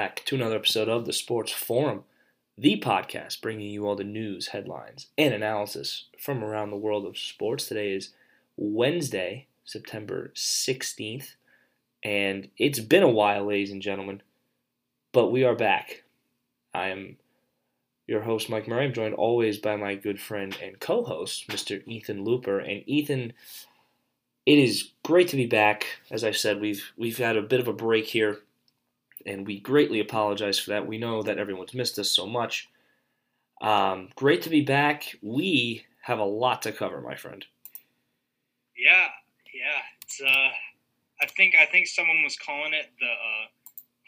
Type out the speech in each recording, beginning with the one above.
back to another episode of the Sports Forum, the podcast bringing you all the news, headlines, and analysis from around the world of sports. Today is Wednesday, September 16th, and it's been a while, ladies and gentlemen, but we are back. I am your host, Mike Murray. I'm joined always by my good friend and co host, Mr. Ethan Looper. And Ethan, it is great to be back. As I said, we've we've had a bit of a break here and we greatly apologize for that. We know that everyone's missed us so much. Um, great to be back. We have a lot to cover, my friend. Yeah, yeah. It's uh, I think I think someone was calling it the. Uh,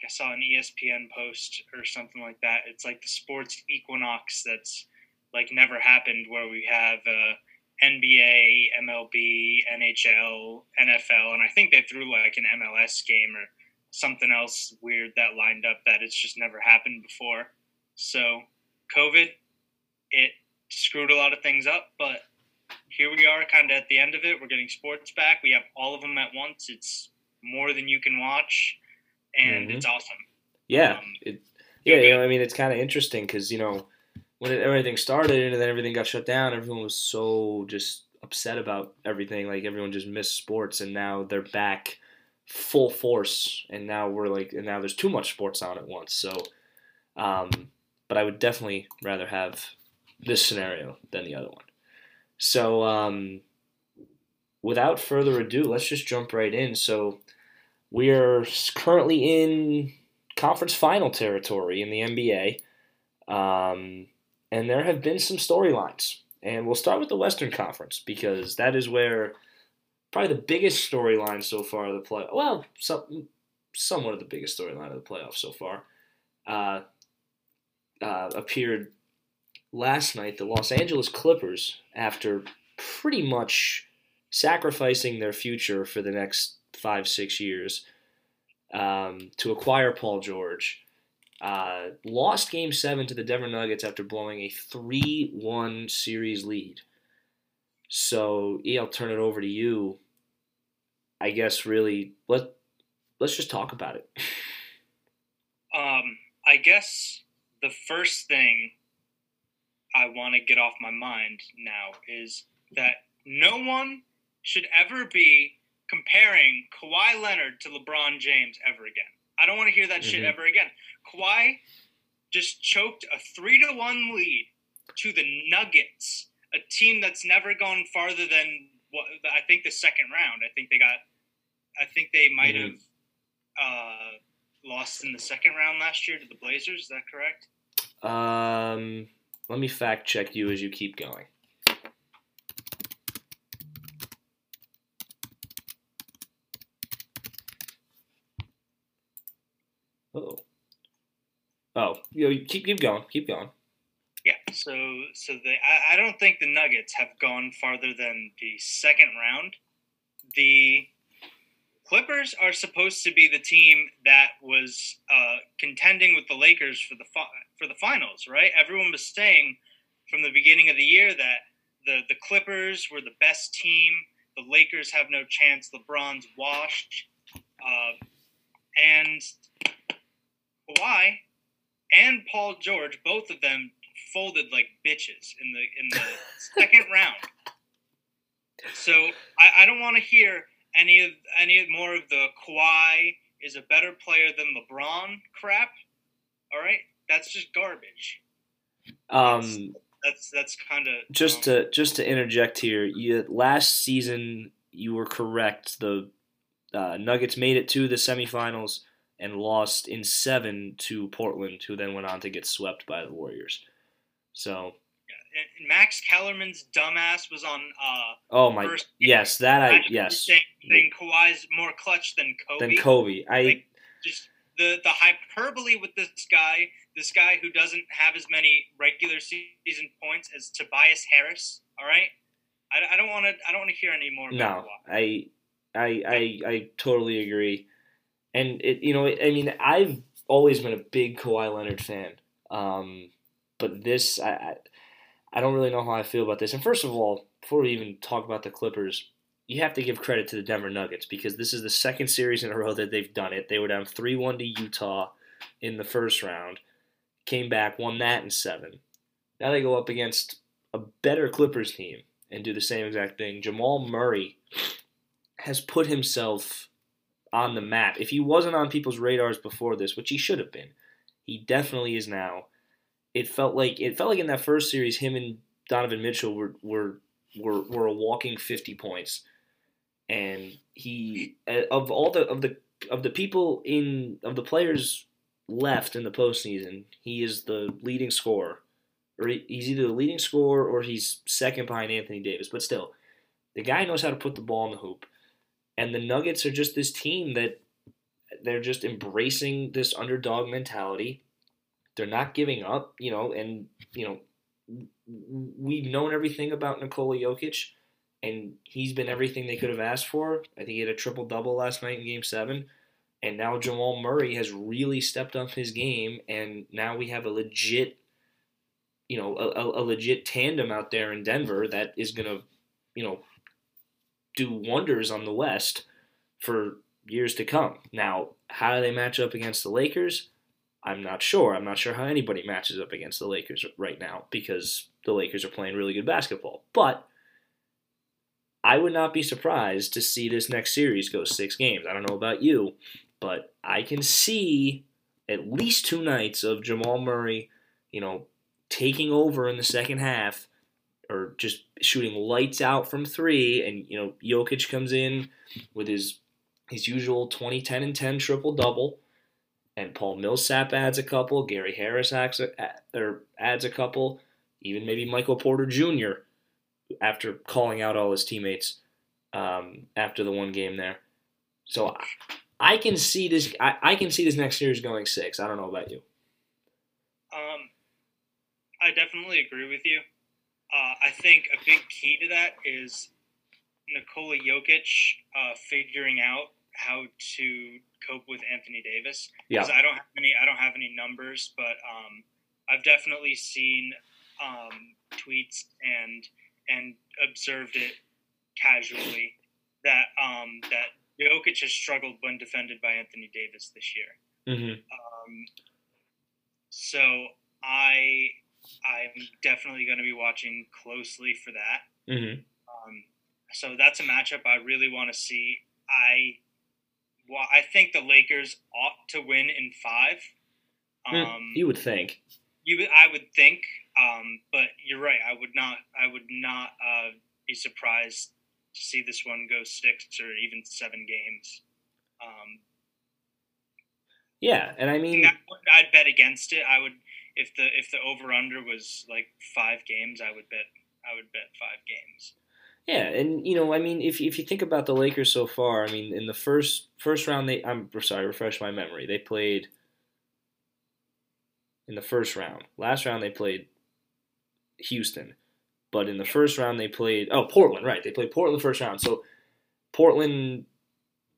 I saw an ESPN post or something like that. It's like the sports equinox that's like never happened, where we have uh, NBA, MLB, NHL, NFL, and I think they threw like an MLS game or something else weird that lined up that it's just never happened before. So, COVID, it screwed a lot of things up, but here we are, kind of at the end of it. We're getting sports back. We have all of them at once. It's more than you can watch, and mm-hmm. it's awesome. Yeah, um, it, yeah. You know, I mean, it's kind of interesting because you know when it, everything started and then everything got shut down, everyone was so just upset about everything. Like everyone just missed sports, and now they're back full force, and now we're like, and now there's too much sports on at once. So, um, but I would definitely rather have this scenario than the other one. So, um, without further ado, let's just jump right in. So, we are currently in conference final territory in the NBA, um, and there have been some storylines. And we'll start with the Western Conference because that is where probably the biggest storyline so far of the play. Well, some, somewhat of the biggest storyline of the playoffs so far. Uh, uh, appeared last night. The Los Angeles Clippers, after pretty much sacrificing their future for the next five six years um, to acquire Paul George. Uh, lost Game Seven to the Denver Nuggets after blowing a three-one series lead. So, E, I'll turn it over to you. I guess really let let's just talk about it. um, I guess the first thing I want to get off my mind now is that no one should ever be comparing Kawhi Leonard to LeBron James ever again. I don't want to hear that mm-hmm. shit ever again. Kawhi just choked a three to one lead to the Nuggets, a team that's never gone farther than what I think the second round. I think they got I think they might mm-hmm. have uh, lost in the second round last year to the Blazers. Is that correct? Um, let me fact check you as you keep going. Oh. Oh, you know, keep keep going, keep going. So so they I, I don't think the Nuggets have gone farther than the second round. The Clippers are supposed to be the team that was uh, contending with the Lakers for the fi- for the finals, right? Everyone was saying from the beginning of the year that the the Clippers were the best team. The Lakers have no chance. LeBron's washed, uh, and Kawhi and Paul George, both of them folded like bitches in the in the second round. So I, I don't want to hear any of any more of the Kawhi is a better player than LeBron crap. All right, that's just garbage. Um, that's that's, that's kind of just um, to just to interject here. You last season you were correct. The uh, Nuggets made it to the semifinals and lost in seven to Portland, who then went on to get swept by the Warriors. So Max Kellerman's dumbass was on. Uh, oh my! First yes, that I yes. Saying, saying Kawhi's more clutch than Kobe. Than Kobe, I like, just the the hyperbole with this guy. This guy who doesn't have as many regular season points as Tobias Harris. All right, I, I don't want to. I don't want to hear any more. No, I, I, I, I totally agree. And it, you know, I mean, I've always been a big Kawhi Leonard fan. Um, but this, I, I I don't really know how I feel about this. And first of all, before we even talk about the Clippers, you have to give credit to the Denver Nuggets because this is the second series in a row that they've done it. They were down 3 1 to Utah in the first round, came back, won that in seven. Now they go up against a better Clippers team and do the same exact thing. Jamal Murray has put himself on the map. If he wasn't on people's radars before this, which he should have been, he definitely is now. It felt like it felt like in that first series, him and Donovan Mitchell were were were, were a walking fifty points, and he uh, of all the of the of the people in of the players left in the postseason, he is the leading scorer, or he's either the leading scorer or he's second behind Anthony Davis. But still, the guy knows how to put the ball in the hoop, and the Nuggets are just this team that they're just embracing this underdog mentality. They're not giving up, you know, and you know we've known everything about Nikola Jokic, and he's been everything they could have asked for. I think he had a triple double last night in Game Seven, and now Jamal Murray has really stepped up his game, and now we have a legit, you know, a, a legit tandem out there in Denver that is gonna, you know, do wonders on the West for years to come. Now, how do they match up against the Lakers? I'm not sure. I'm not sure how anybody matches up against the Lakers right now because the Lakers are playing really good basketball. But I would not be surprised to see this next series go six games. I don't know about you, but I can see at least two nights of Jamal Murray, you know, taking over in the second half or just shooting lights out from three, and you know Jokic comes in with his his usual 20, 10, and 10 triple double, and Paul Millsap adds a couple, Gary Harris adds a, or adds a couple, even maybe Michael Porter Jr. after calling out all his teammates um, after the one game there. So I can see this. I, I can see this next series going six. I don't know about you. Um, I definitely agree with you. Uh, I think a big key to that is Nikola Jokic uh, figuring out how to cope with Anthony Davis. Because yeah. I don't have any, I don't have any numbers, but um, I've definitely seen um, tweets and and observed it casually that um, that Jokic has struggled when defended by Anthony Davis this year. Mm-hmm. Um, so I I'm definitely going to be watching closely for that. Mm-hmm. Um, so that's a matchup I really want to see. I well, I think the Lakers ought to win in five. Hmm, um, you would think. You, I would think, um, but you're right. I would not. I would not uh, be surprised to see this one go six or even seven games. Um, yeah, and I mean, I'd bet against it. I would if the if the over under was like five games, I would bet I would bet five games. Yeah, and you know, I mean, if if you think about the Lakers so far, I mean, in the first first round, they I'm sorry, refresh my memory. They played in the first round. Last round, they played Houston, but in the first round, they played oh Portland. Right, they played Portland first round. So Portland,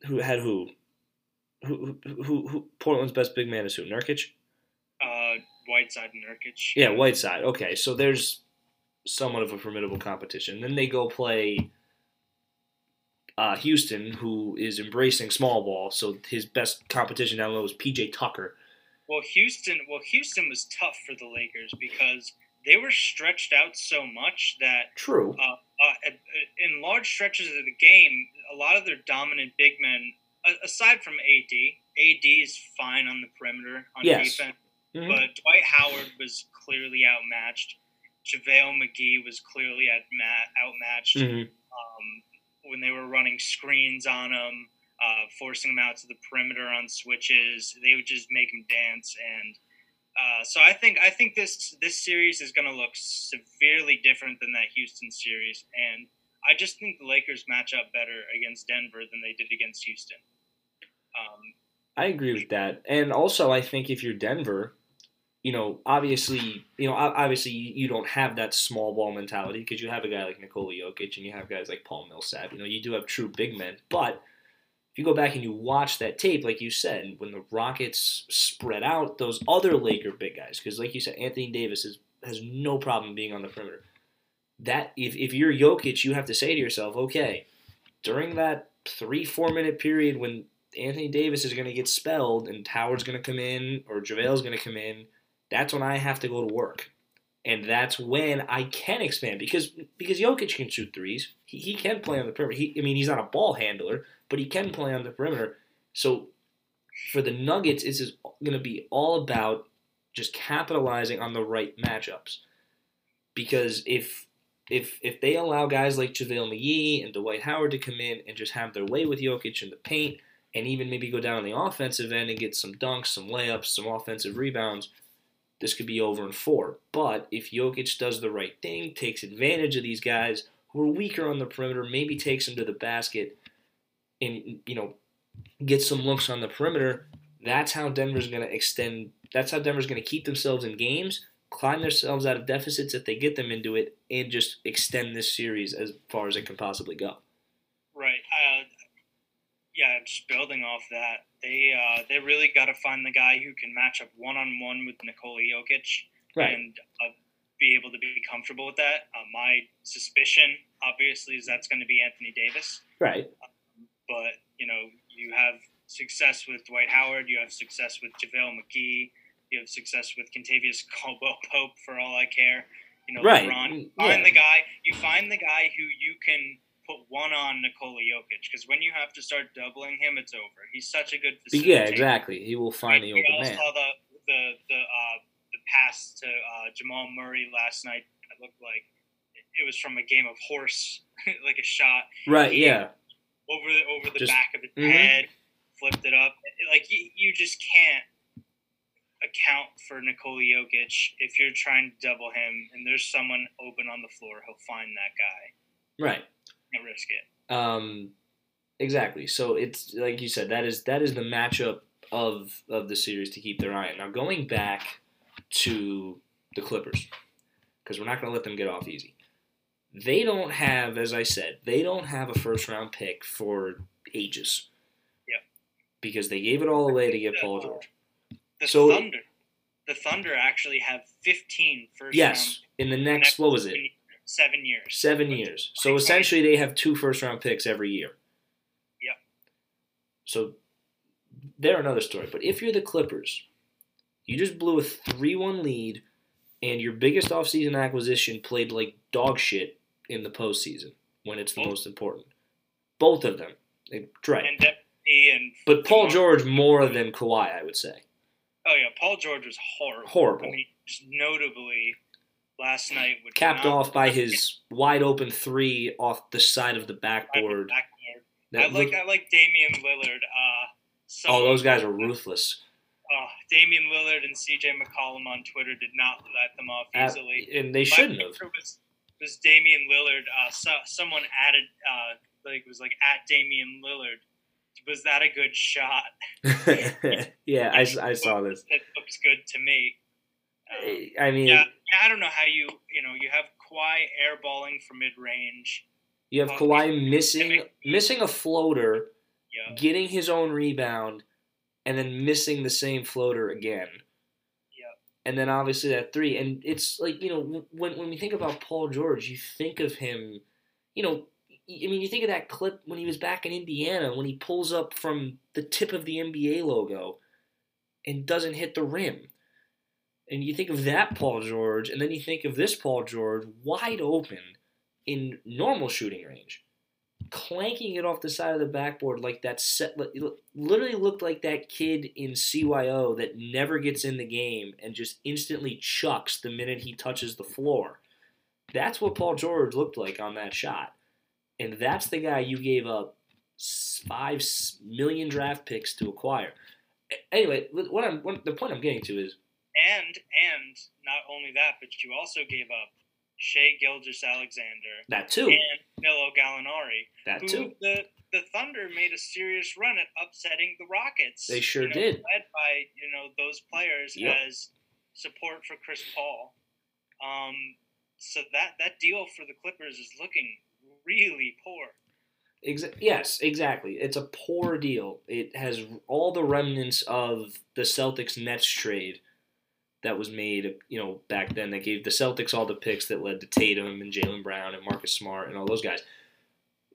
who had who? Who, who, who, who Portland's best big man is who? Nurkic. Uh, Whiteside and Nurkic. Yeah, Whiteside. Okay, so there's somewhat of a formidable competition. Then they go play uh, Houston, who is embracing small ball. So his best competition down low is PJ Tucker. Well, Houston. Well, Houston was tough for the Lakers because they were stretched out so much that true. Uh, uh, in large stretches of the game, a lot of their dominant big men, aside from AD, AD is fine on the perimeter on yes. defense. Mm-hmm. But Dwight Howard was clearly outmatched. JaVale McGee was clearly outmatched mm-hmm. um, when they were running screens on him, uh, forcing him out to the perimeter on switches. They would just make him dance, and uh, so I think I think this this series is going to look severely different than that Houston series, and I just think the Lakers match up better against Denver than they did against Houston. Um, I agree with that, and also I think if you're Denver, you know, obviously, you know, obviously you don't have that small ball mentality because you have a guy like Nikola Jokic and you have guys like Paul Millsap. You know, you do have true big men, but if you go back and you watch that tape, like you said, when the Rockets spread out those other Laker big guys, because like you said, Anthony Davis is, has no problem being on the perimeter. That if if you're Jokic, you have to say to yourself, okay, during that three four minute period when Anthony Davis is going to get spelled and Howard's going to come in or JaVale's going to come in, that's when I have to go to work. And that's when I can expand because because Jokic can shoot threes. He, he can play on the perimeter. He, I mean, he's not a ball handler, but he can play on the perimeter. So for the Nuggets, it's going to be all about just capitalizing on the right matchups. Because if if if they allow guys like JaVale McGee and Dwight Howard to come in and just have their way with Jokic in the paint, and even maybe go down on the offensive end and get some dunks, some layups, some offensive rebounds, this could be over in four. But if Jokic does the right thing, takes advantage of these guys who are weaker on the perimeter, maybe takes them to the basket, and you know gets some looks on the perimeter, that's how Denver's going to extend. That's how Denver's going to keep themselves in games, climb themselves out of deficits if they get them into it, and just extend this series as far as it can possibly go. Right. Uh, yeah, just building off that, they uh, they really got to find the guy who can match up one on one with Nikola Jokic right. and uh, be able to be comfortable with that. Uh, my suspicion, obviously, is that's going to be Anthony Davis. Right. but you know, you have success with Dwight Howard, you have success with JaVale McGee, you have success with Kentavious Caldwell Pope for all I care. You know, right. LeBron. Mm, Find yeah. the guy. You find the guy who you can put one on Nikola Jokic because when you have to start doubling him, it's over. He's such a good facilitator. Yeah, exactly. He will find the we open all man. saw the the the uh, the pass to uh, Jamal Murray last night. It looked like it was from a game of horse, like a shot Right. Yeah. over the over the Just- back of his Mhm. head, flipped it up. Like you, you just can't account for Nikola Jokic if you're trying to double him and there's someone open on the floor. He'll find that guy Right. Risk it. Um, exactly. So it's like you said, that is that is the matchup of of the series to keep their eye on. Now going back to the Clippers, because we're not going to let them get off easy. They don't have, as I said, they don't have a first round pick for ages. Yep. Because they gave it all away to get Paul George. The So- Thunder, the Thunder actually have 15 first Yes, in the next what was it? Seven years. Seven years. So essentially, they have two first round picks every year. Yep. So they're another story. But if you're the Clippers, you just blew a 3 1 lead, and your biggest offseason acquisition played like dog shit in the postseason when it's the Both. most important. Both of them. They- Right. And and But Paul George more than Kawhi, I would say. Oh yeah, Paul George was horrible. Horrible. I mean, notably last night would Capped off by his wide open three off the side of the backboard. I like I like Damian Lillard. Uh, oh, those guys are ruthless. Uh, Damian Lillard and CJ McCollum on Twitter did not let them off easily. and they My shouldn't have. Was, was Damian Lillard? Uh, so, someone added uh, like was like at Damian Lillard. Was that a good shot? yeah, I, I saw this. It looks good to me. Um, I mean, yeah, I don't know how you you know you have Kawhi airballing from mid range. you have Kawhi missing missing a floater, Yeah, getting his own rebound, and then missing the same floater again. Yeah. And then obviously that three, and it's like you know when when we think about Paul George, you think of him, you know, I mean you think of that clip when he was back in Indiana when he pulls up from the tip of the NBA logo, and doesn't hit the rim. And you think of that Paul George, and then you think of this Paul George wide open in normal shooting range, clanking it off the side of the backboard like that set. Literally looked like that kid in CYO that never gets in the game and just instantly chucks the minute he touches the floor. That's what Paul George looked like on that shot, and that's the guy you gave up s- five s- million draft picks to acquire. Anyway, what I'm what, the point I'm getting to is and and not only that, but you also gave up Shai Gilgeous Alexander that too. and Milo Gallinari, That who too. the the Thunder made a serious run at upsetting the Rockets. They sure you know, did. Led by you know those players Yep. as support for Chris Paul. Um, so that that deal for the Clippers is looking really poor. Exa- yes, exactly. It's a poor deal. It has all the remnants of the Celtics Nets trade that was made, you know, back then that gave the Celtics all the picks that led to Tatum and Jaylen Brown and Marcus Smart and all those guys.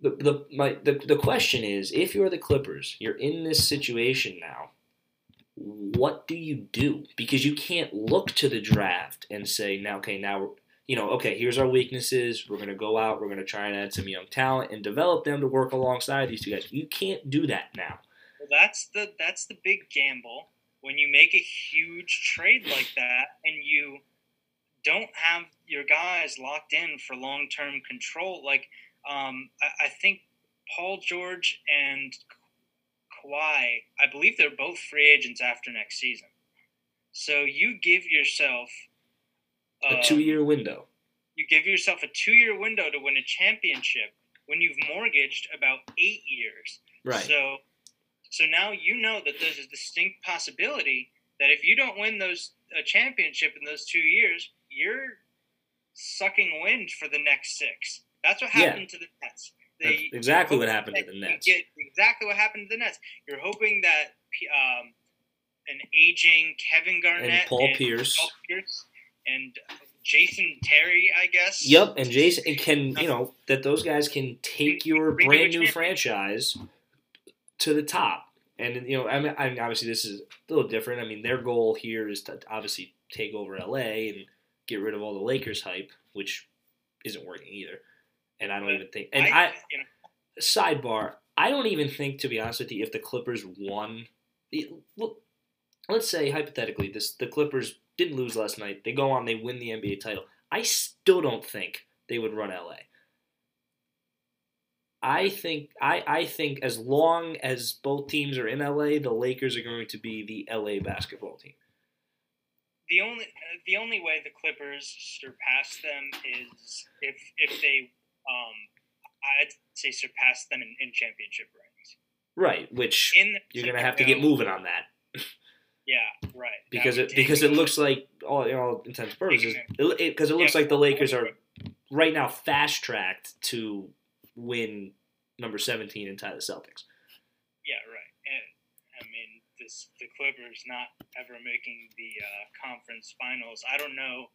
the the my the, the question is if you're the Clippers, you're in this situation now. What do you do? Because you can't look to the draft and say now, okay, now you know, okay, here's our weaknesses. We're gonna go out. We're gonna try and add some young talent and develop them to work alongside these two guys. You can't do that now. Well, that's the that's the big gamble when you make a huge trade like that and you don't have your guys locked in for long term control. Like um, I, I, think Paul George and Kawhi, I believe they're both free agents after next season. So you give yourself a um, two year window. You give yourself a two year window to win a championship when you've mortgaged about eight years. Right. So so now you know that there's a distinct possibility that if you don't win those a championship in those two years, you're sucking wind for the next six. That's what happened yeah. to the Nets. They, exactly what happened to the Nets. exactly what happened to the Nets. You're hoping that um, an aging Kevin Garnett and Paul and Pierce, Paul Pierce and Jason Terry, I guess. Yep, and Jason can you know that those guys can take your brand new franchise to the top. And you know, I mean, obviously this is a little different. I mean, their goal here is to obviously take over LA and get rid of all the Lakers hype, which isn't working either. And I don't even think. And I, I you know, sidebar, I don't even think, to be honest with you, if the Clippers won, look, let's say hypothetically, this the Clippers didn't lose last night. They go on, they win the NBA title. I still don't think they would run LA. I think I, I think as long as both teams are in LA, the Lakers are going to be the LA basketball team. The only the only way the Clippers surpass them is if if they um I'd say surpass them in, in championship rings. Right, which in you're gonna have to get moving on that. Yeah, right. Because it because it looks like all you know, intents purposes because it, it, it, looks yeah, like the Lakers are right now fast tracked to win number seventeen and tie the Celtics. Yeah, right. And I mean, this the Clippers not ever making the uh, conference finals. I don't know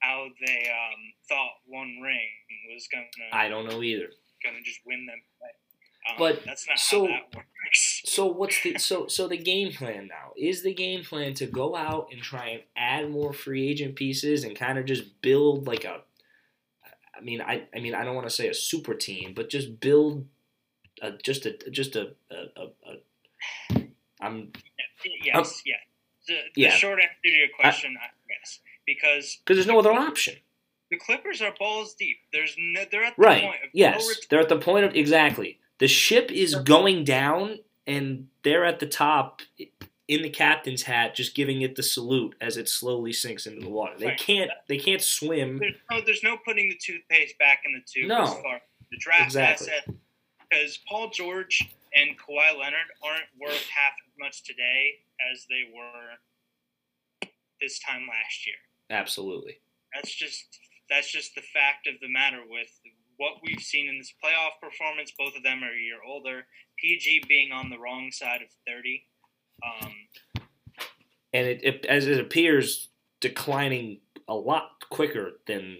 how they um, thought one ring was gonna. I don't know either. Gonna just win them. Um, but that's not so, how that works. So what's the so so the game plan now? Is the game plan to go out and try and add more free agent pieces and kind of just build like a I mean I I mean I don't want to say a super team, but just build a, just a just a, a, a, a I'm yes, I'm, yeah. The, the yeah. short answer to your question, I, yes, because because there's no other option. The Clippers are balls deep. There's no, they're at the right. point of yes, no they're at the point of exactly. The ship is going down, and they're at the top in the captain's hat, just giving it the salute as it slowly sinks into the water. They right. can't. They can't swim. There's no, there's no putting the toothpaste back in the tube. No, as far the draft exactly. asset, because Paul George and Kawhi Leonard aren't worth half as much today as they were this time last year. Absolutely. That's just that's just the fact of the matter with what we've seen in this playoff performance. Both of them are a year older. PG being on the wrong side of thirty. Um, and it, it, as it appears declining a lot quicker than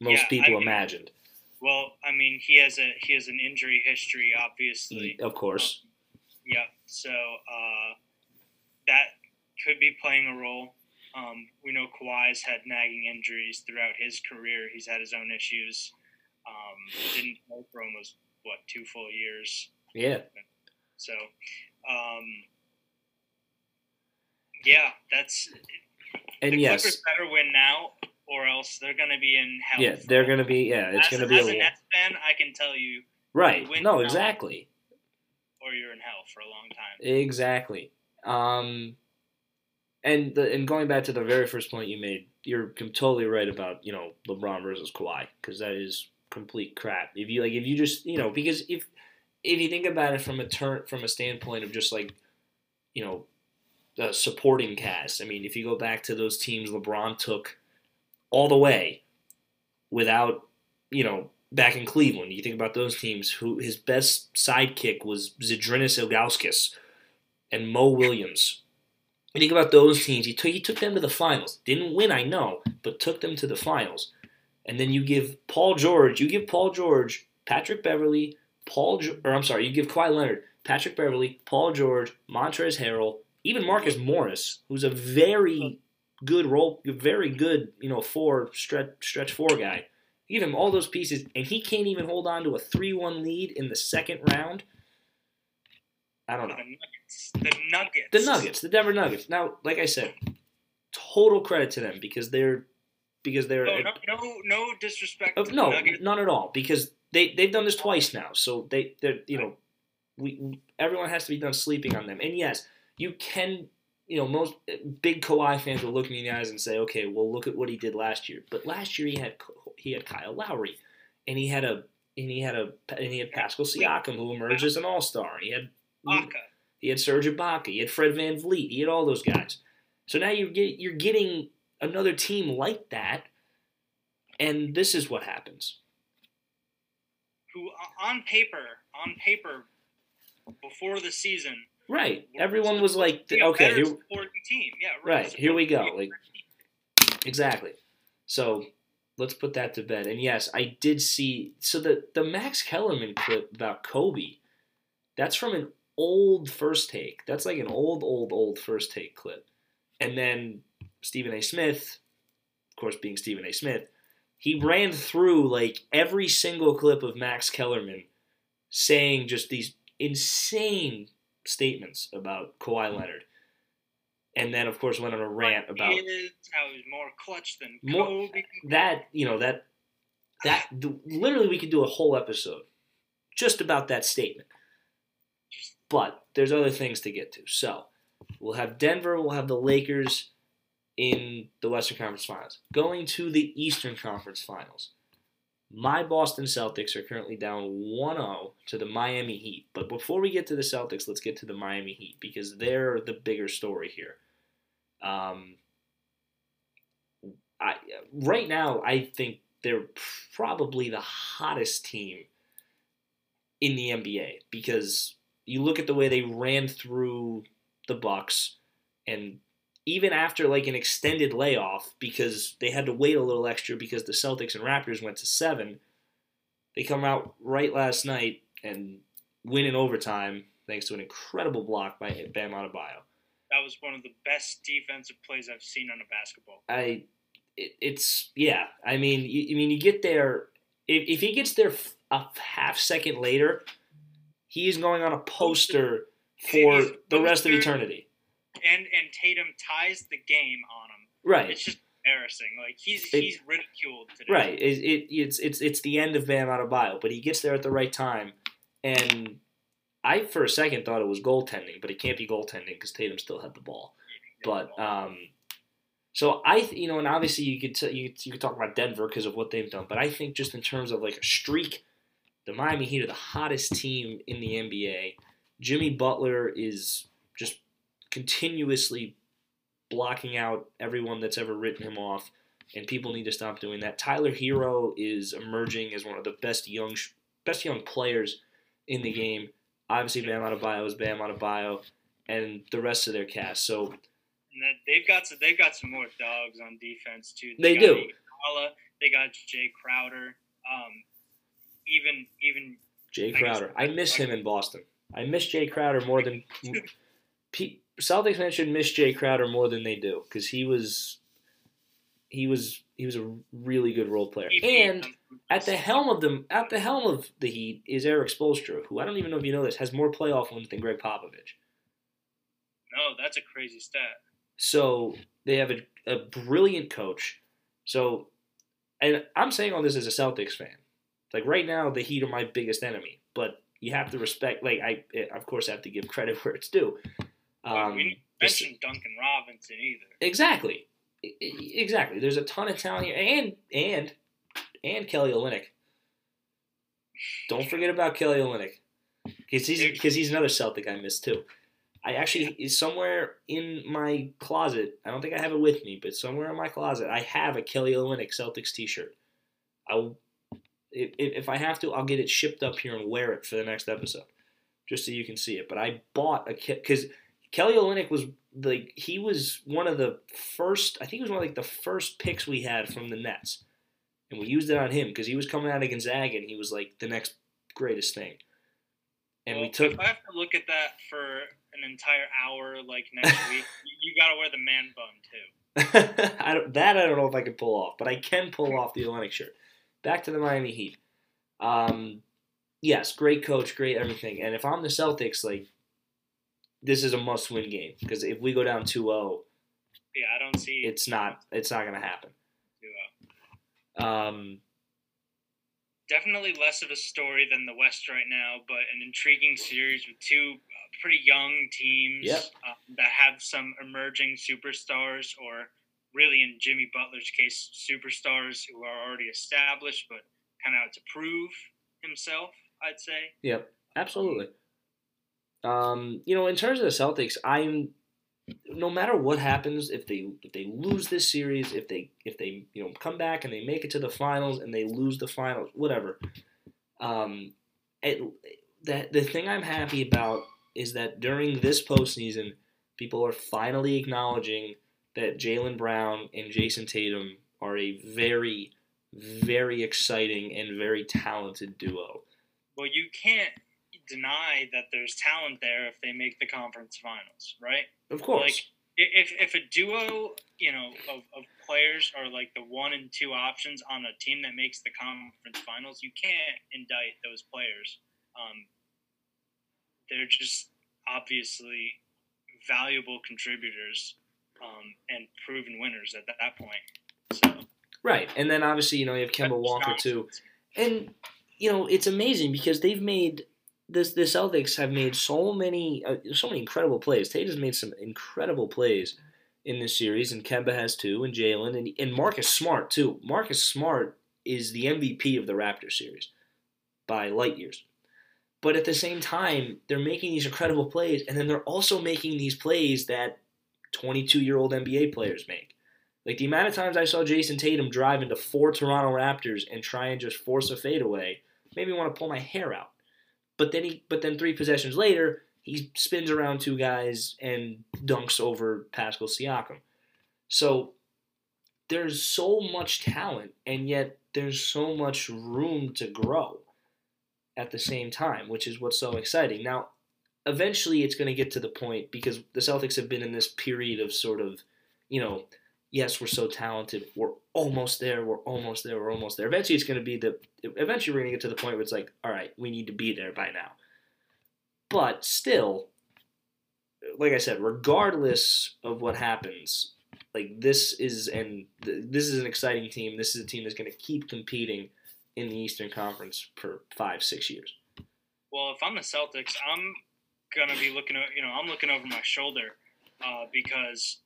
most yeah, people I mean, imagined. Well, I mean, he has a he has an injury history, obviously. Of course. Um, yeah. So uh, that could be playing a role. Um, we know Kawhi's had nagging injuries throughout his career. He's had his own issues. Um, didn't play for almost what two full years. Yeah. So, um, yeah, that's. And the yes, Clippers better win now, or else they're going to be in hell. Yeah, they're going to be. Yeah, it's going to be. As a, a Nets fan, I can tell you. Right. You no, exactly. Or you're in hell for a long time. Exactly. Um, and the and going back to the very first point you made, you're totally right about you know LeBron versus Kawhi because that is complete crap. If you like, if you just you know because if if you think about it from a turn from a standpoint of just like you know supporting cast. I mean, if you go back to those teams LeBron took all the way without you know back in Cleveland. You think about those teams who his best sidekick was Zydrunas Ilgauskas and Mo Williams you think about those teams, he took, he took them to the finals. Didn't win, I know, but took them to the finals. And then you give Paul George, you give Paul George Patrick Beverley, Paul, or I'm sorry, you give Kawhi Leonard, Patrick Beverley, Paul George, Montrezl Harrell, even Marcus Morris, who's a very good role, very good, you know, four stretch stretch four guy. give him all those pieces, and he can't even hold on to a three-one lead in the second round. I don't know. The Nuggets. The Nuggets. The Nuggets, the Denver Nuggets. Now, like I said, total credit to them because they're because they're no, no, no, no disrespect. uh, no, none at all. Because they they've done this twice now, so they they're you know we everyone has to be done sleeping on them. And yes, you can you know most eh, big Kawhi fans will look me in the eyes and say, okay, well look at what he did last year. But last year he had he had Kyle Lowry, and he had a and he had a and he had Pascal Siakam who emerged as an All Star. He had Aka. he had Serge Ibaka. He had Fred VanVleet. He had all those guys. So now you get you're getting another team like that, and this is what happens. Who uh, on paper, on paper, before the season, Right. Everyone was like, okay, here. Yeah, right. Here we go. Like, exactly. So let's put that to bed. And yes, I did see. So the the Max Kellerman clip about Kobe, that's from an old first take. That's like an old, old, old first take clip. And then Stephen A. Smith, of course, being Stephen A. Smith, he ran through like every single clip of Max Kellerman saying just these insane statements about Kawhi mm-hmm. Leonard. And then, of course, went on a rant about is, how he's more clutch than More- that you know that that literally we could do a whole episode just about that statement. But there's other things to get to. So we'll have denver we'll have the lakers in the western conference finals. Going to the eastern conference finals my boston celtics are currently down 1-0 to the miami heat. But before we get to the celtics let's get to the miami heat because they're the bigger story here. Um, I right now I think they're probably the hottest team in the NBA because you look at the way they ran through the Bucks and even after like an extended layoff because they had to wait a little extra because the Celtics and Raptors went to 7 they come out right last night and win in overtime thanks to an incredible block by Bam Adebayo. That was one of the best defensive plays I've seen on a basketball. I it, it's yeah. I mean, you, I mean, you get there. If, if he gets there a half second later, he is going on a poster for the rest of eternity. And and Tatum ties the game on him. Right, It's just embarrassing. Like he's It- he's ridiculed today. right. It, it it's it's it's the end of Bam Adebayo, but he gets there at the right time, and I for a second thought it was goaltending, but it can't be goaltending because Tatum still had the ball. But um, so I, th- you know, and obviously you could t- you, you could talk about Denver because of what they've done, but I think just in terms of like a streak, the Miami Heat are the hottest team in the NBA. Jimmy Butler is just continuously blocking out everyone that's ever written him off, and people need to stop doing that. Tyler Herro is emerging as one of the best young best young players in the game. Obviously, Bam Adebayo is Bam Adebayo, and the rest of their cast. So they've got some they've got some more dogs on defense too. They got do. Iguodala, they got Jae Crowder. Um, even even Jae I Crowder. I miss him in Boston. I miss Jae Crowder more than Celtics fans should miss Jae Crowder more than they do because he was he was he was a really good role player. And at the helm of them at the helm of the Heat is Erik Spoelstra, who I don't even know if you know this has more playoff wins than Gregg Popovich. no, that's a crazy stat. So they have a, a brilliant coach. So, and I'm saying all this as a Celtics fan. Like right now, the Heat are my biggest enemy, but you have to respect. Like I, eh, of course, have to give credit where it's due. Um, we didn't this- Duncan Robinson either. exactly, exactly. There's a ton of talent here, and and and Kelly Olynyk. Don't forget about Kelly Olynyk, because he's because he's another Celtic I miss too. I actually is somewhere in my closet. I don't think I have it with me, but somewhere in my closet I have a Kelly Olynyk Celtics T-shirt. I'll if, if if I have to, I'll get it shipped up here and wear it for the next episode, just so you can see it. But I bought a kit because Kelly Olynyk was like he was one of the first. I think he was one of like the first picks we had from the Nets, and we used it on him because he was coming out of Gonzaga and he was like the next greatest thing. And well, we took. If I have to look at that for an entire hour, like next week, you got to wear the man bun too. I don't, that I don't know if I can pull off, but I can pull off the Atlantic shirt. Back to the Miami Heat. Um, yes, great coach, great everything. And if I'm the Celtics, like this is a must-win game because if we go down 2-0, yeah, I don't see it's not it's not going to happen. 2-0. Um, definitely less of a story than the West right now, but an intriguing series with two uh, pretty young teams Yep. uh, that have some emerging superstars, or really in Jimmy Butler's case, superstars who are already established, but kind of out to prove himself. I'd say. Yep, absolutely. Um, you know, in terms of the Celtics, I'm no matter what happens, if they if they lose this series, if they if they you know come back and they make it to the finals and they lose the finals, whatever. Um, it, that the thing I'm happy about is that during this postseason, people are finally acknowledging that Jaylen Brown and Jayson Tatum are a very, very exciting and very talented duo. Well, you can't deny that there's talent there if they make the conference finals, right? Of course. Like if if a duo, you know, of, of players are like the one and two options on a team that makes the conference finals, you can't indict those players. Um, they're just obviously valuable contributors um, and proven winners at that point. So Right, and then obviously you know you have Kemba Walker too, and you know it's amazing because they've made this. The Celtics have made so many, uh, so many incredible plays. Tatum's made some incredible plays in this series, and Kemba has too, and Jaylen, and and Marcus Smart too. Marcus Smart is the MVP of the Raptors series by light years. But at the same time, they're making these incredible plays, and then they're also making these plays that 22 year old NBA players make. Like the amount of times I saw Jayson Tatum drive into four Toronto Raptors and try and just force a fadeaway made me want to pull my hair out. But then he, but then three possessions later, he spins around two guys and dunks over Pascal Siakam. So there's so much talent, and yet there's so much room to grow at the same time, which is what's so exciting. Now, eventually, it's going to get to the point because the Celtics have been in this period of sort of, you know, yes, we're so talented. We're almost there. We're almost there. We're almost there. Eventually, it's going to be the. Eventually, we're going to get to the point where it's like, all right, we need to be there by now. But still, like I said, regardless of what happens, like this is and th- this is an exciting team. This is a team that's going to keep competing in the Eastern Conference for five, six years. Well, if I'm the Celtics, I'm gonna be looking. You know, I'm looking over my shoulder uh, because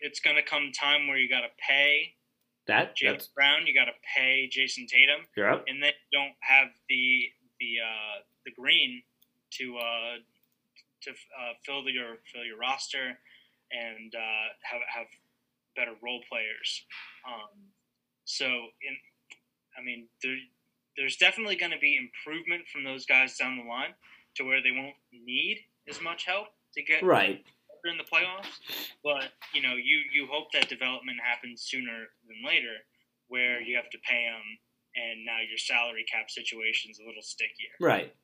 it's gonna come time where you got to pay That that's Brown, you got to pay Jayson Tatum, you're and then you don't have the the uh, the green to uh, to uh, fill your fill your roster and uh, have have better role players. Um, so, in I mean, there there's definitely going to be improvement from those guys down the line to where they won't need as much help to get Right. In the playoffs. But you know, you you hope that development happens sooner than later, where you have to pay them, and now your salary cap situation is a little stickier. Right.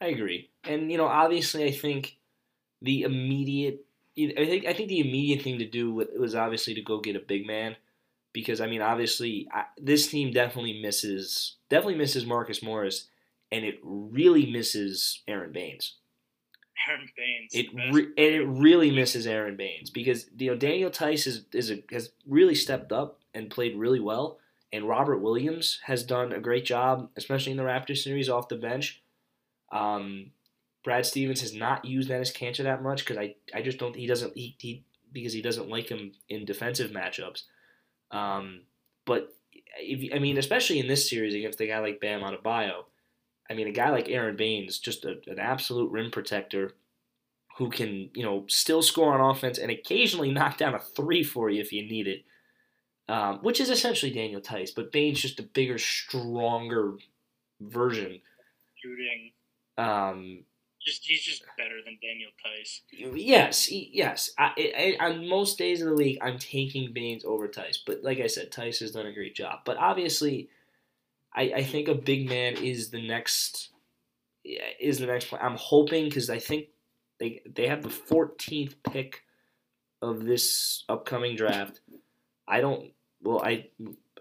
I agree. And you know, obviously, I think the immediate. I think I think the immediate thing to do was obviously to go get a big man, because I mean, obviously, I, this team definitely misses definitely misses Marcus Morris, and it really misses Aron Baynes. Aron Baynes, It re- and it really misses Aron Baynes because you know Daniel Theis is, is a, has really stepped up and played really well, and Robert Williams has done a great job, especially in the Raptors series off the bench. Um, Brad Stevens has not used Enes Kanter that much because I, I just don't he doesn't he, he because he doesn't like him in defensive matchups. Um, but if, I mean, especially in this series against a guy like Bam Adebayo, I mean, a guy like Aron Baynes, just a, an absolute rim protector who can, you know, still score on offense and occasionally knock down a three for you if you need it, um, which is essentially Daniel Theis, but Baynes just a bigger, stronger version. shooting. Um, Just he's just better than Daniel Theis. yes, yes. I, I, on most days of the week, I'm taking Baynes over Theis, but like I said, Theis has done a great job. But obviously, I, I think a big man is the next is the next I'm hoping because I think they they have the 14th pick of this upcoming draft. I don't well I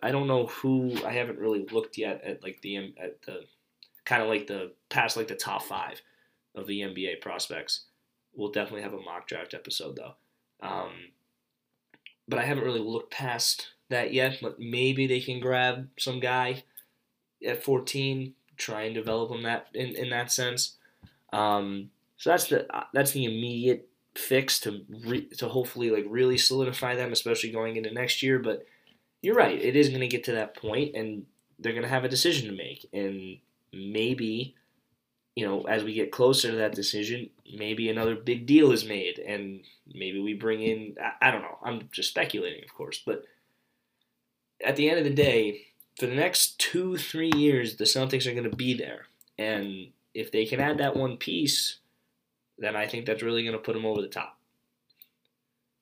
I don't know who I haven't really looked yet at like the at the kind of like the past like the top five of the NBA prospects. We'll definitely have a mock draft episode though. Um, but I haven't really looked past that yet. But maybe they can grab some guy at 14, try and develop him that in, in that sense. Um, so that's the that's the immediate fix to re, to hopefully like really solidify them, especially going into next year. But you're right, it is going to get to that point, and they're going to have a decision to make, and maybe you know, as we get closer to that decision, maybe another big deal is made, and maybe we bring in. I, I, don't know. I'm just speculating, of course, but at the end of the day, for the next two, three years, the Celtics are going to be there, and if they can add that one piece, then I think that's really going to put them over the top.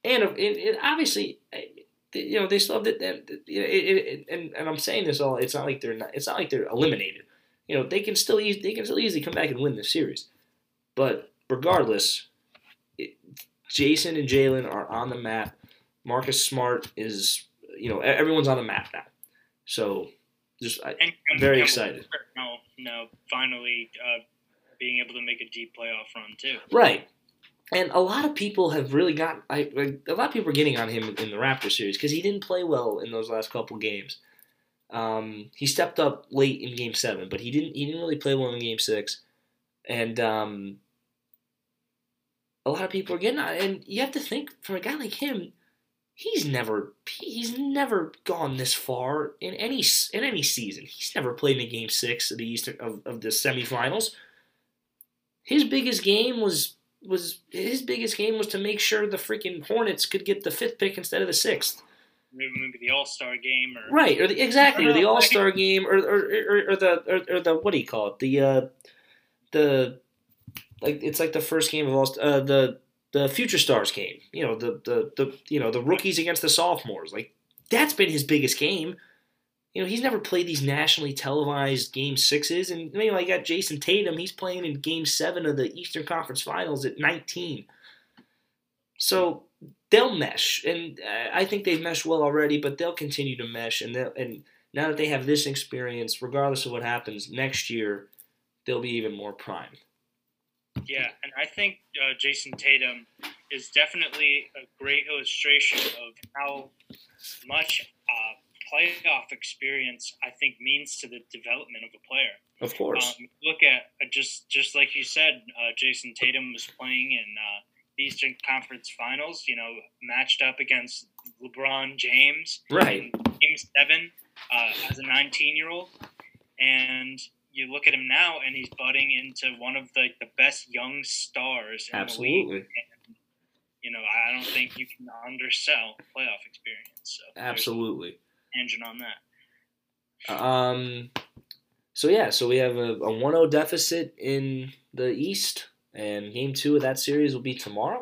And it, it, obviously, you know, they still have the, it, and, and I'm saying this all. It's not like they're not. It's not like they're eliminated you know they can still they can still easily come back and win this series. But regardless, it, Jayson and Jaylen are on the map. Marcus Smart is you know everyone's on the map now. So just I, am very excited. No, no, finally uh, being able to make a deep playoff run too. Right. And a lot of people have really got I, a lot of people are getting on him in the Raptor series because he didn't play well in those last couple games. Um, he stepped up late in Game Seven, but he didn't. He didn't really play well in Game Six, and um, a lot of people are getting on. And you have to think for a guy like him, he's never he's never gone this far in any in any season. He's never played in a Game Six of the Eastern of, of the semifinals. His biggest game was was his biggest game was to make sure the freaking Hornets could get the fifth pick instead of the sixth maybe the All Star game or right or the exactly or the All Star game or or, or, or the or, or, the what do you call it the uh, the like it's like the first game of all uh, the the future stars game you know the, the the you know the rookies against the sophomores. Like that's been his biggest game. You know he's never played these nationally televised game sixes. And you know I got Jayson Tatum. He's playing in game seven of the Eastern Conference Finals at 19 so they'll mesh, and uh, I think they've meshed well already. But they'll continue to mesh, and and now that they have this experience, regardless of what happens next year, they'll be even more primed. Yeah, and I think uh, Jayson Tatum is definitely a great illustration of how much uh, playoff experience I think means to the development of a player. Of course. Um, look at uh, just just like you said, uh, Jayson Tatum was playing in uh, Eastern Conference Finals, you know, matched up against LeBron James, right? Game seven uh, as a 19 year old, and you look at him now, and he's budding into one of the, the best young stars in Absolutely. And, you know, I don't think you can undersell playoff experience. So Absolutely. engine on that. Um. So yeah, so we have a, a 1-0 deficit in the East and game two of that series will be tomorrow.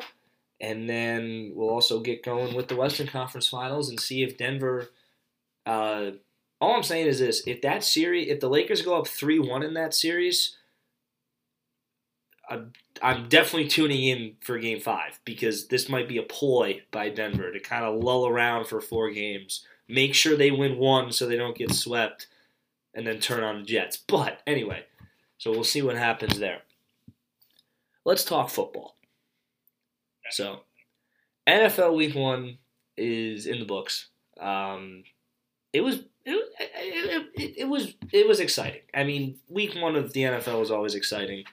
And then we'll also get going with the Western Conference Finals and see if Denver. Uh, all I'm saying is this: if that series, if the Lakers go up three one in that series, I'm, I'm definitely tuning in for Game Five because this might be a ploy by Denver to kind of lull around for four games, make sure they win one so they don't get swept, and then turn on the Jets. But anyway, so we'll see what happens there let's talk football. So, NFL Week One is in the books. Um, it was it, it, was it was exciting. I mean, Week One of the NFL is always exciting.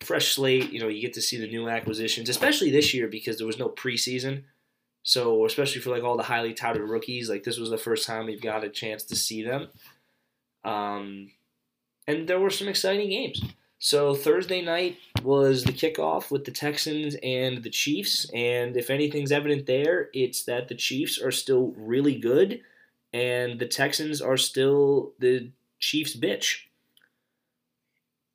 Fresh slate, you know, you get to see the new acquisitions, especially this year because there was no preseason. So, especially for like all the highly touted rookies, like this was the first time we've got a chance to see them. Um, and there were some exciting games. So Thursday night was the kickoff with the Texans and the Chiefs, and if anything's evident there, it's that the Chiefs are still really good, and the Texans are still the Chiefs' bitch.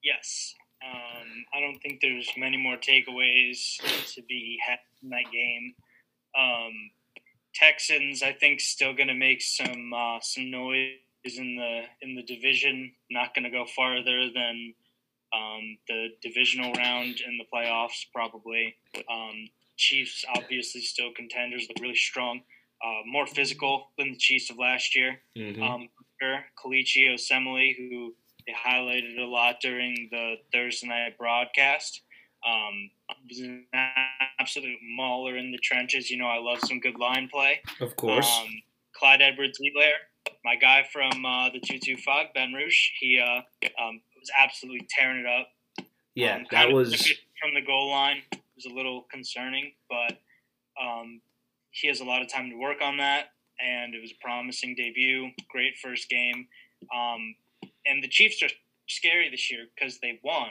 Yes, um, I don't think there's many more takeaways to be had in that game. Um, Texans, I think, still going to make some uh, some noise in the in the division. Not going to go farther than um, the divisional round in the playoffs, probably. Um, Chiefs obviously still contenders, look really strong. Uh, more physical than the Chiefs of last year. Mm-hmm. Um, Kelechi Osemele, who they highlighted a lot during the Thursday night broadcast. Um, was an absolute mauler in the trenches. You know, I love some good line play. of course. Um, Clyde Edwards Helaire, my guy from uh, the 225, Baton Rouge, he uh, um, was absolutely tearing it up. yeah, Um, that was. from the goal line it was a little concerning, but um, he has a lot of time to work on that, and it was a promising debut. Great first game, um, and the Chiefs are scary this year because they won,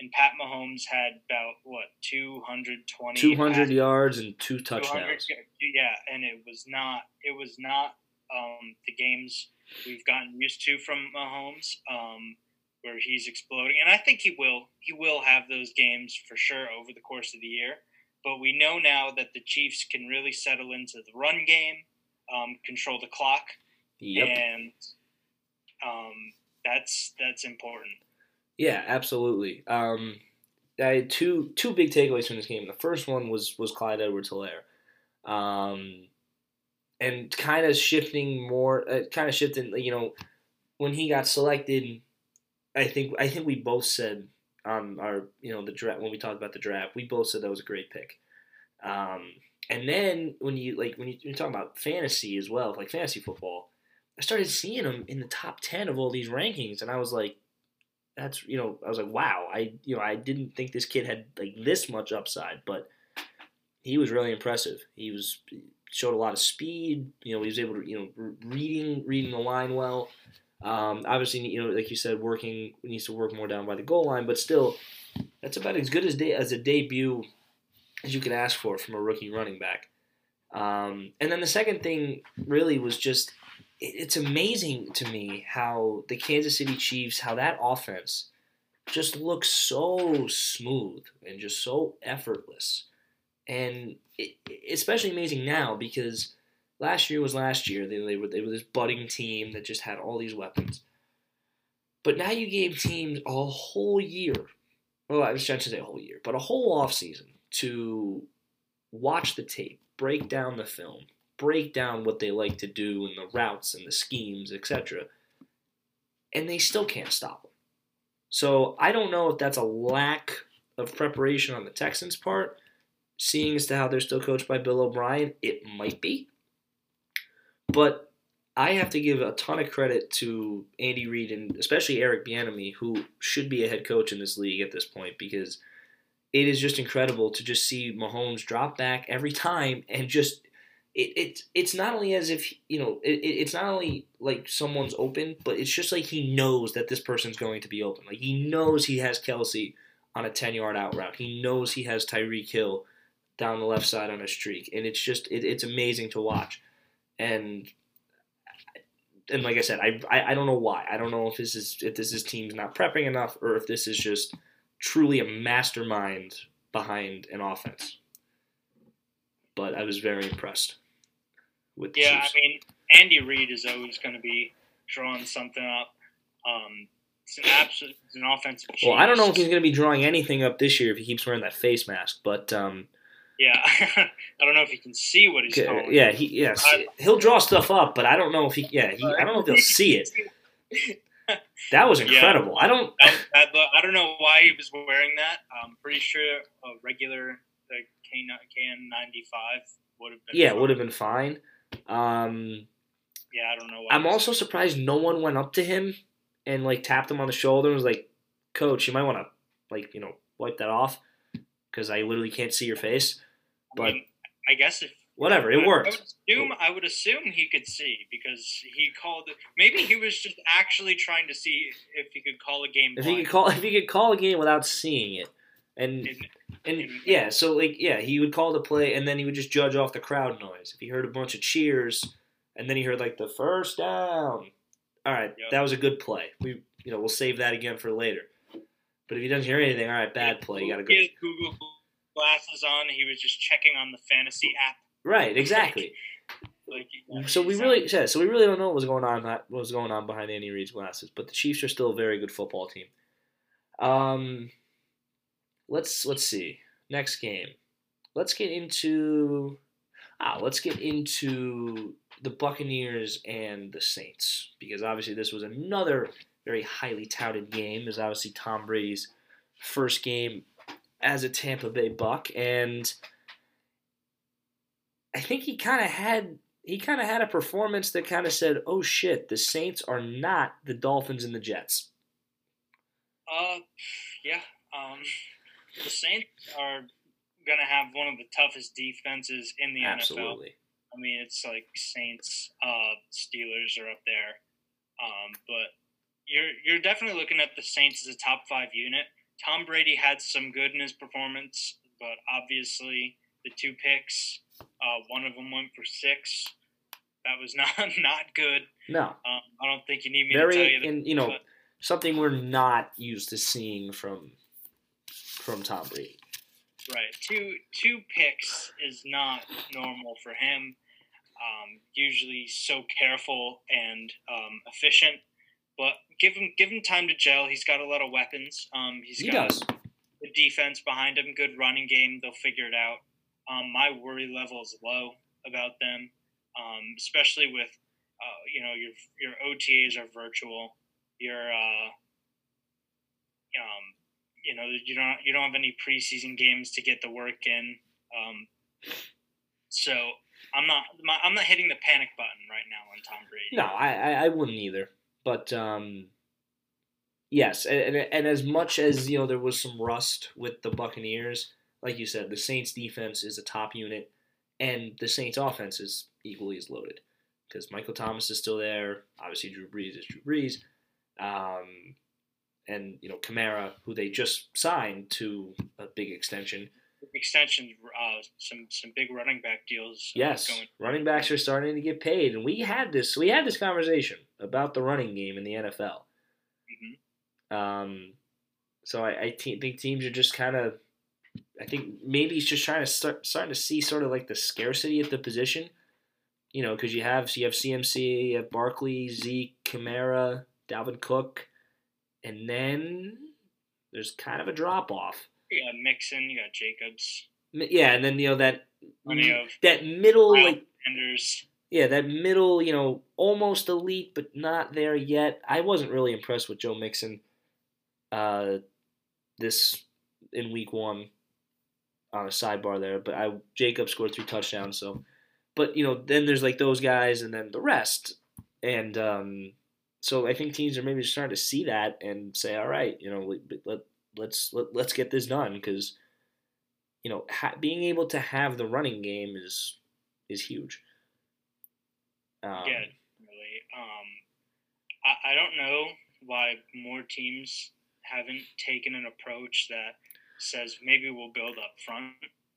and Pat Mahomes had about what 220 200 pass- yards and two touchdowns. Yeah, and it was not it was not um, the games we've gotten used to from Mahomes, um, where he's exploding, and I think he will he will have those games for sure over the course of the year. But we know now that the Chiefs can really settle into the run game, um, control the clock, Yep. and um, that's that's important. Yeah, absolutely. Um, I had two two big takeaways from this game. The first one was was Clyde Edwards Helaire, um, and kind of shifting more, uh, kind of shifting. You know, when he got selected, I think I think we both said on our you know the draft when we talked about the draft, we both said that was a great pick. Um, and then when you like when you, when you talk about fantasy as well, like fantasy football, I started seeing him in the top ten of all these rankings, and I was like that's you know I was like wow I you know I didn't think this kid had like this much upside but he was really impressive he was showed a lot of speed you know he was able to you know reading reading the line well um, obviously you know like you said working needs to work more down by the goal line but still that's about as good as de- as a debut as you could ask for from a rookie running back um, and then the second thing really was just it- it's amazing to me how the Kansas City Chiefs, how that offense just looks so smooth and just so effortless. And it, especially amazing now because last year was last year. They, they, were, they were this budding team that just had all these weapons. But now you gave teams a whole year. Well, I was trying to say a whole year, but a whole offseason to watch the tape, break down the film, break down what they like to do and the routes and the schemes, etc. And they still can't stop them. So I don't know if that's a lack of preparation on the Texans' part, seeing as to how they're still coached by Bill O'Brien. It might be. But I have to give a ton of credit to Andy Reid and especially Eric Bieniemy, who should be a head coach in this league at this point, because it is just incredible to just see Mahomes drop back every time and just it, it it's not only as if you know it, it- it's not only like someone's open, but it's just like he knows that this person's going to be open. Like he knows he has Kelce on a ten yard out route. He knows he has Tyreek Hill down the left side on a streak, and it's just it, it's amazing to watch. And and like I said, I, I I don't know why. I don't know if this is if this is teams not prepping enough, or if this is just truly a mastermind behind an offense. But I was very impressed with the Yeah, I mean, Andy Reid is always going to be drawing something up. Um, it's an absolute, it's an offensive. well, I don't know if he's going to be drawing anything up this year if he keeps wearing that face mask, but um, Yeah, I don't know if he can see what he's calling. yeah, he yes, he'll draw stuff up, but I don't know if he yeah, he, I don't know if he'll see it. That was Yeah. incredible. I don't that, look- I don't know why he was wearing that. I'm pretty sure a regular the K KN ninety five would have been. yeah, fine. would have been fine. Um, Yeah, I don't know. Why I'm also surprised no one went up to him and like tapped him on the shoulder and was like, "Coach, you might want to like you know wipe that off because I literally can't see your face." I But mean, I guess if whatever, I it would worked. assume I would assume he could see because he called. Maybe he was just actually trying to see if he could call a game. If he could call, if he could call a game without seeing it, and And- yeah, so like yeah, he would call the play and then he would just judge off the crowd noise. If he heard a bunch of cheers and then he heard like the first down, all right, Yep. that was a good play. We you know we'll save that again for later. But if he doesn't hear anything, all right, bad play. You gotta go. Google glasses on. He was just checking on the fantasy app. Right, exactly. Like, so we really yeah, so we really don't know what was going on what was going on behind Andy Reid's glasses, but the Chiefs are still a very good football team. Um, let's let's see next game. Let's get into ah, let's get into the Buccaneers and the Saints because obviously this was another very highly touted game. Is obviously Tom Brady's first game as a Tampa Bay Buck, and I think he kind of had he kind of had a performance that kind of said, "Oh shit, the Saints are not the Dolphins and the Jets." Uh, yeah. Um, the Saints are gonna have one of the toughest defenses in the Absolutely. NFL. I mean, it's like Saints, uh, Steelers are up there, um, but you're you're definitely looking at the Saints as a top five unit. Tom Brady had some good in his performance, but obviously the two picks, uh, one of them went for six. That was not not good. No, Um, I don't think you need me very to tell you that. and you know but- something we're not used to seeing from from Tom Brady. Right. Two two picks is not normal for him. Um, usually so careful and um, efficient, but give him give him time to gel. He's got a lot of weapons. Um, he's He got does. good defense behind him, good running game. They'll figure it out. Um, my worry level is low about them, um, especially with uh, you know your your OTAs are virtual. Your uh, um, you know you don't you don't have any preseason games to get the work in. Um, so I'm not my, I'm not hitting the panic button right now on Tom Brady. No, I, I, I wouldn't either. But um, yes, and, and and as much as you know, there was some rust with the Buccaneers. Like you said, the Saints' defense is a top unit, and the Saints' offense is equally as loaded because Michael Thomas is still there. Obviously, Drew Brees is Drew Brees, um, and you know Kamara, who they just signed to a big extension. Extensions, uh, some some big running back deals. uh, Yes, going. running backs are starting to get paid, and we had this we had this conversation about the running game in the NFL. Mhm. Um, so I, I te- think teams are just kind of, I think maybe he's just trying to start starting to see sort of like the scarcity at the position, you know, because you have so you have CMC, you have Barkley, Zeke, Kamara, Dalvin Cook, and then there's kind of a drop off. You got Mixon, you got Jacobs, Yeah, and then you know that that middle Wild like Enders. Yeah, that middle, you know, almost elite but not there yet. I wasn't really impressed with Joe Mixon uh this in week 1 on a sidebar there, but I Jacob scored three touchdowns, so but you know, then there's like those guys and then the rest. And um so I think teams are maybe starting to see that and say, "All right, you know, let, let let's let, let's get this done because you know, ha- being able to have the running game is is huge. Um, yeah, really. Um, I, I don't know why more teams haven't taken an approach that says maybe we'll build up front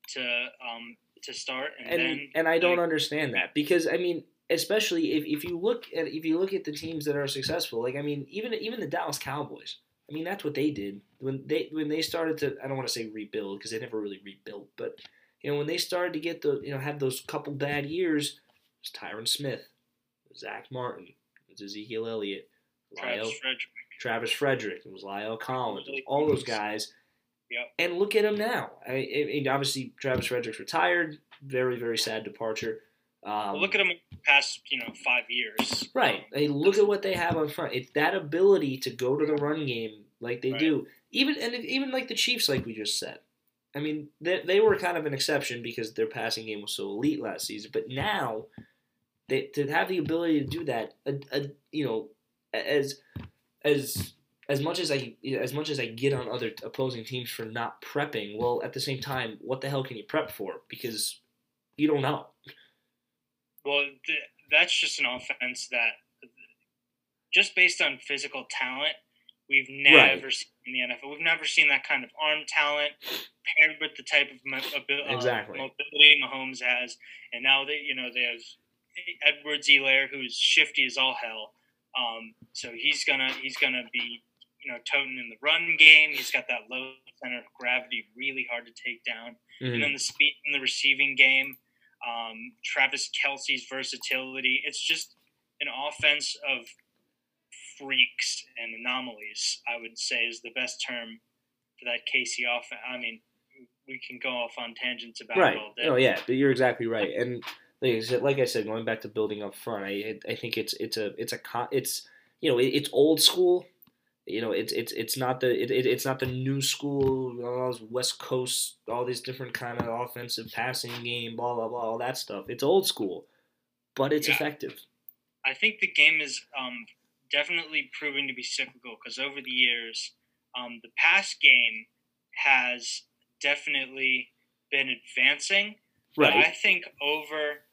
to um, to start and, and then and I don't like, understand that because I mean, especially if, if you look at if you look at the teams that are successful, like I mean, even even the Dallas Cowboys. I mean, that's what they did when they when they started to. I don't want to say rebuild because they never really rebuilt, but you know when they started to get the you know have those couple bad years, it was Tyron Smith, Zack Martin, it was Ezekiel Elliott, Travis Lyle, Frederick. Travis Frederick, it was La'el Collins, it was all those guys. Yep. And look at him now. I, I mean, obviously Travis Frederick's retired. Very very sad departure. Um, Well, look at them past you know five years. Right. Hey, look at what they have on front. It's that ability to go to the run game like they Right. do. Even and even like the Chiefs, like we just said. I mean, they, they were kind of an exception because their passing game was so elite last season. But now, they to have the ability to do that, uh, uh, you know, as as as much as I as much as I get on other opposing teams for not prepping, well, at the same time, what the hell can you prep for? Because you don't know. Well, th- that's just an offense that, just based on physical talent, we've never Right. seen in the NFL. We've never seen that kind of arm talent paired with the type of mo- abil- uh, Exactly. mobility Mahomes has. And now they, you know, they have Edwards Helaire, who's shifty as all hell. Um, so he's gonna he's gonna be, you know, toting in the run game. He's got that low center of gravity, really hard to take down Mhm. and then the speed in the receiving game. um, Travis Kelce's versatility. It's just an offense of freaks and anomalies. I would say is the best term for that KC offense. I mean, we can go off on tangents about right. it all day. Oh yeah, but you're exactly right. And like I said, like I said, going back to building up front, I I think it's it's a it's a it's you know it's old school. You know, it's it's it's not the it, it's not the new school, all those West Coast, all these different kind of offensive passing game, blah blah blah, all that stuff. It's old school, but it's Yeah. effective. I think the game is um, definitely proving to be cyclical because over the years, um, the pass game has definitely been advancing. But I think over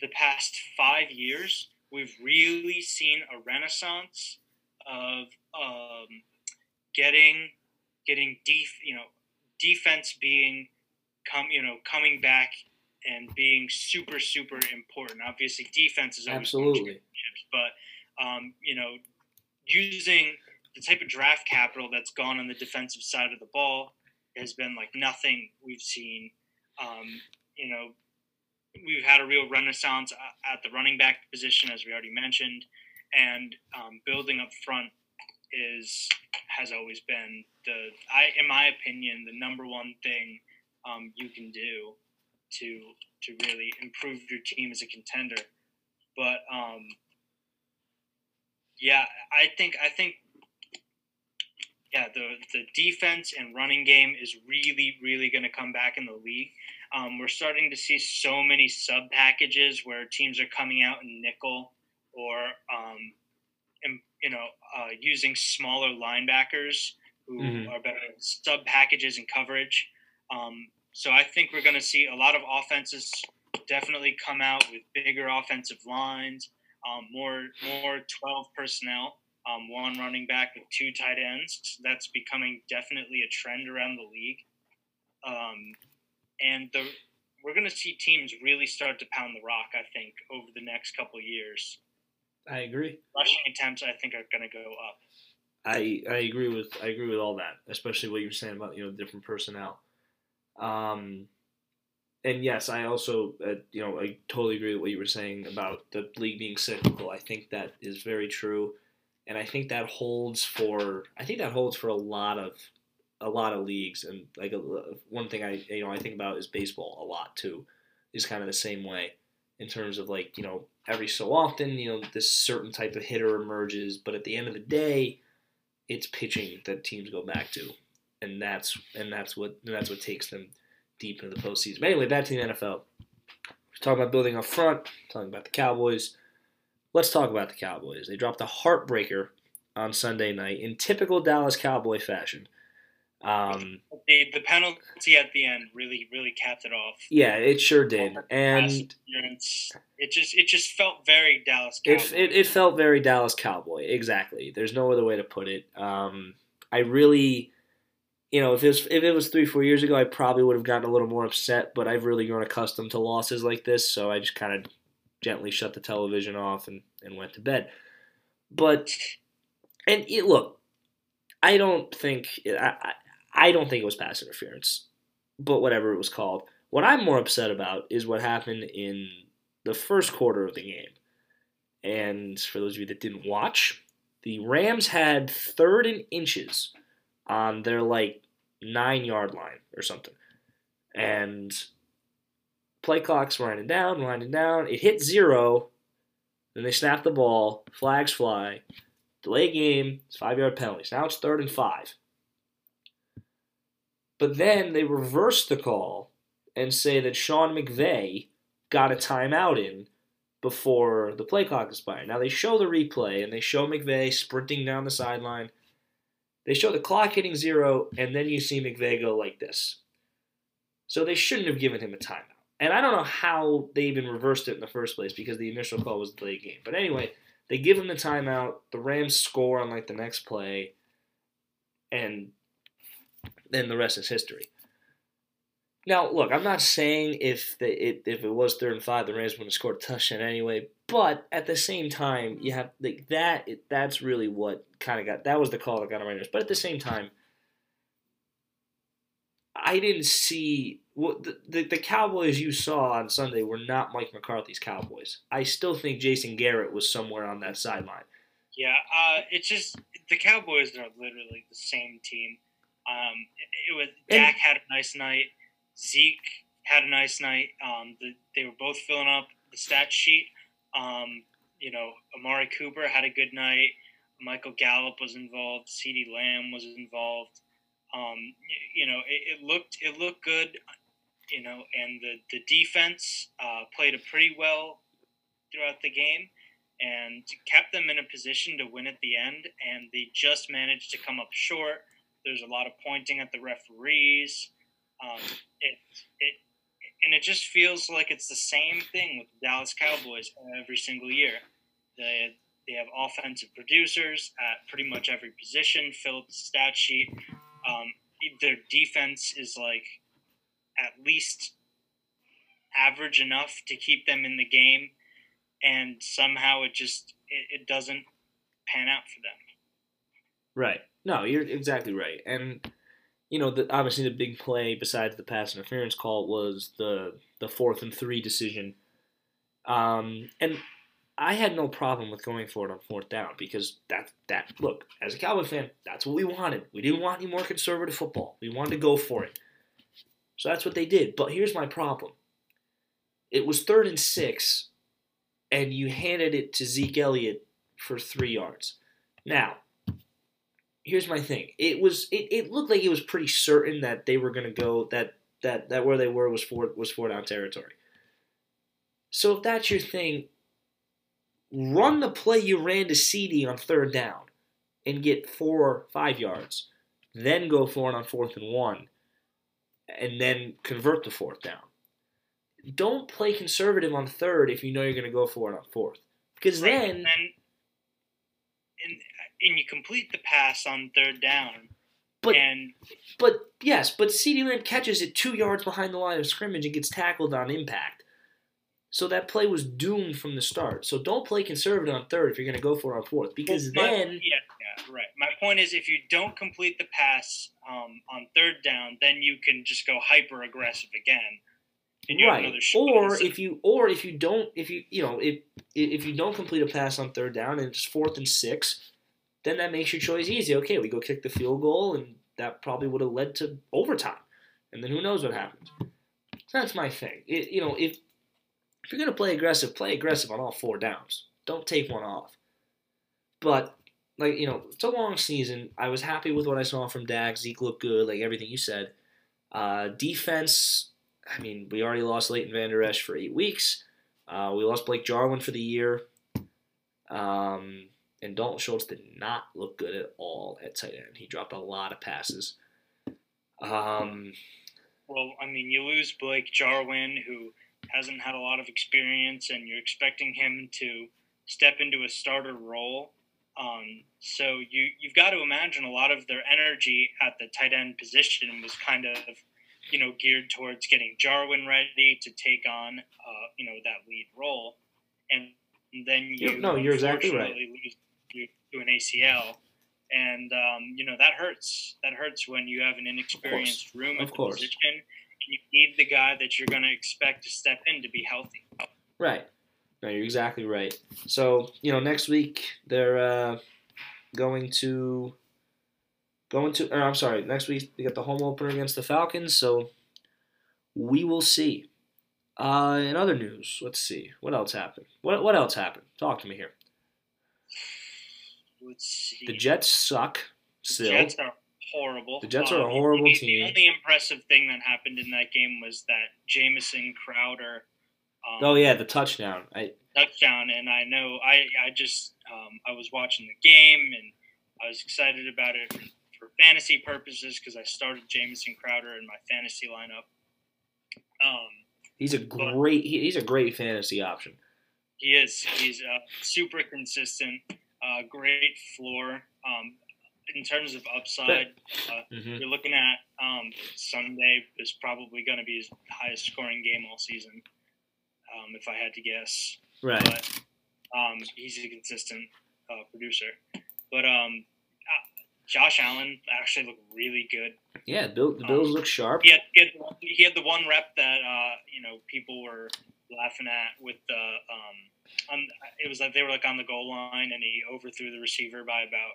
the past five years, we've really seen a renaissance of um, getting getting def- you know defense being come you know coming back and being super super important. Obviously, defense is Absolutely. but um, you know using the type of draft capital that's gone on the defensive side of the ball has been like nothing we've seen. Um, you know, we've had a real renaissance at the running back position, as we already mentioned, and um, building up front is has always been the, I, in my opinion, the number one thing um, you can do to to really improve your team as a contender. But um, yeah, I think I think yeah the the defense and running game is really really going to come back in the league. Um, we're starting to see so many sub packages where teams are coming out in nickel or um, in, you know uh, using smaller linebackers who Mhm. are better sub packages and coverage. Um, so I think we're going to see a lot of offenses definitely come out with bigger offensive lines, um, more more twelve personnel, um, one running back with two tight ends. That's becoming definitely a trend around the league, um, and the we're going to see teams really start to pound the rock. I think over the next couple of years, I agree. rushing attempts I think are going to go up. I I agree with I agree with all that, especially what you were saying about you know different personnel. Um, and yes, I also uh, you know I totally agree with what you were saying about the league being cyclical. I think that is very true, and I think that holds for I think that holds for a lot of a lot of leagues. And like a, one thing I you know I think about is baseball a lot too, is kind of the same way in terms of like you know every so often you know this certain type of hitter emerges, but at the end of the day it's pitching that teams go back to, and that's and that's what that's what takes them deep into the postseason. But anyway, back to the NFL. We're talking about building up front. Talking about the Cowboys. Let's talk about the Cowboys. They dropped a heartbreaker on Sunday night in typical Dallas Cowboy fashion. Um, The the penalty at the end really really capped it off. yeah, it sure did, and it just it just felt very Dallas. It, it, it felt very Dallas Cowboy. Exactly. There's no other way to put it. Um, I really, you know, if it was if it was three four years ago, I probably would have gotten a little more upset. But I've really grown accustomed to losses like this, so I just kind of gently shut the television off and, and went to bed. But and it, look, I don't think I, I I don't think it was pass interference, but whatever it was called. What I'm more upset about is what happened in the first quarter of the game. And for those of you that didn't watch, the Rams had third and inches on their like nine yard line or something. And play clock's winding down, winding down. It hit zero. Then they snap the ball. Flags fly. Delay game. It's five yard penalties. Now it's third and five. But then they reverse the call and say that Sean McVay got a timeout in before the play clock expired. Now they show the replay and they show McVay sprinting down the sideline. They show the clock hitting zero, and then you see McVay go like this. So they shouldn't have given him a timeout. And I don't know how they even reversed it in the first place because the initial call was delayed game. But anyway, they give him the timeout. The Rams score on like the next play, and then the rest is history. Now, look, I'm not saying if the, it, if it was third and five, the Rams would have scored a touchdown anyway. But at the same time, you have like that. It, that's really what kind of got that was the call that got on nerves. But at the same time, I didn't see what the, the, the Cowboys you saw on Sunday were not Mike McCarthy's Cowboys. I still think Jason Garrett was somewhere on that sideline. Yeah, uh, it's just the Cowboys are literally the same team. Um, it, it was And- Dak had a nice night. Zeke had a nice night. Um, the, they were both filling up the stat sheet. Um, you know, Amari Cooper had a good night. Michael Gallup was involved. CeeDee Lamb was involved. Um, y- you know, it, it looked it looked good. You know, and the the defense uh, played a pretty well throughout the game and kept them in a position to win at the end. And they just managed to come up short. There's a lot of pointing at the referees. Um, it, it, and it just feels like it's the same thing with the Dallas Cowboys every single year. They, they have offensive producers at pretty much every position, fill up the stat sheet. Um, their defense is like at least average enough to keep them in the game and somehow it just it, it doesn't pan out for them. Right. No, you're exactly right. And you know, the, obviously the big play besides the pass interference call was the the fourth and three decision. Um, and I had no problem with going for it on fourth down because that that look as a Cowboy fan, that's what we wanted. We didn't want any more conservative football. We wanted to go for it. So that's what they did. But here's my problem. It was third and six, and you handed it to Zeke Elliott for three yards. Now, here's my thing. It was it, it looked like it was pretty certain that they were gonna go that that that where they were was four was four down territory. So if that's your thing, run the play you ran to CeeDee on third down and get four or five yards. Then go for it on fourth and one. And then convert the fourth down. Don't play conservative on third if you know you're gonna go for it on fourth. Because Right, then and and, and you complete the pass on third down, But- and But yes, but CeeDee Lamb catches it two yards behind the line of scrimmage and gets tackled on impact. So that play was doomed from the start. So don't play conservative on third if you're going to go for it on fourth, because My- then yeah, yeah, right. My point is, if you don't complete the pass um, on third down, then you can just go hyper aggressive again, and you have right. Or if you or if you don't if you you know if if you don't complete a pass on third down and it's fourth and six, then that makes your choice easy. Okay, we go kick the field goal, and that probably would have led to overtime, and then who knows what happens. So that's my thing. It, you know, if if you're gonna play aggressive, play aggressive on all four downs. Don't take one off. But like you know, it's a long season. I was happy with what I saw from Dak. Zeke looked good, like everything you said. Uh, defense. I mean, we already lost Leighton Vander Esch for eight weeks. Uh, we lost Blake Jarwin for the year. Um, and Dalton Schultz did not look good at all at tight end. He dropped a lot of passes. Um, well, I mean, you lose Blake Jarwin, who hasn't had a lot of experience, and you're expecting him to step into a starter role. Um, so you you've got to imagine a lot of their energy at the tight end position was kind of you know geared towards getting Jarwin ready to take on uh, you know that lead role, and then you Yeah, no, you're exactly right. lose you to an ACL. And um, you know that hurts. That hurts when you have an inexperienced room Of at the course. position. And you need the guy that you're going to expect to step in to be healthy. Right. No, you're exactly right. So you know, next week they're uh, going to going to. Or I'm sorry, next week they got the home opener against the Falcons. So we will see. Uh, in other news, let's see what else happened. What what else happened? Talk to me here. Let's see. The Jets suck. Still. The Jets are horrible. The Jets are a Uh, horrible the, team. The only impressive thing that happened in that game was that Jamison Crowder um, oh yeah, the touchdown. I touchdown, and I know I I just um, I was watching the game and I was excited about it for, for fantasy purposes because I started Jamison Crowder in my fantasy lineup. Um, he's a great he, he's a great fantasy option. He is. He's uh, super consistent. Uh, great floor. Um, in terms of upside, hmm you're looking at um, Sunday is probably going to be his highest scoring game all season, um, if I had to guess. Right. But um, he's a consistent uh, producer. But um, uh, Josh Allen actually looked really good. Yeah, Bill, the Bills Um, look sharp. He had, he had he had the one rep that uh, you know people were laughing at with the um, on, it was like they were like on the goal line and he overthrew the receiver by about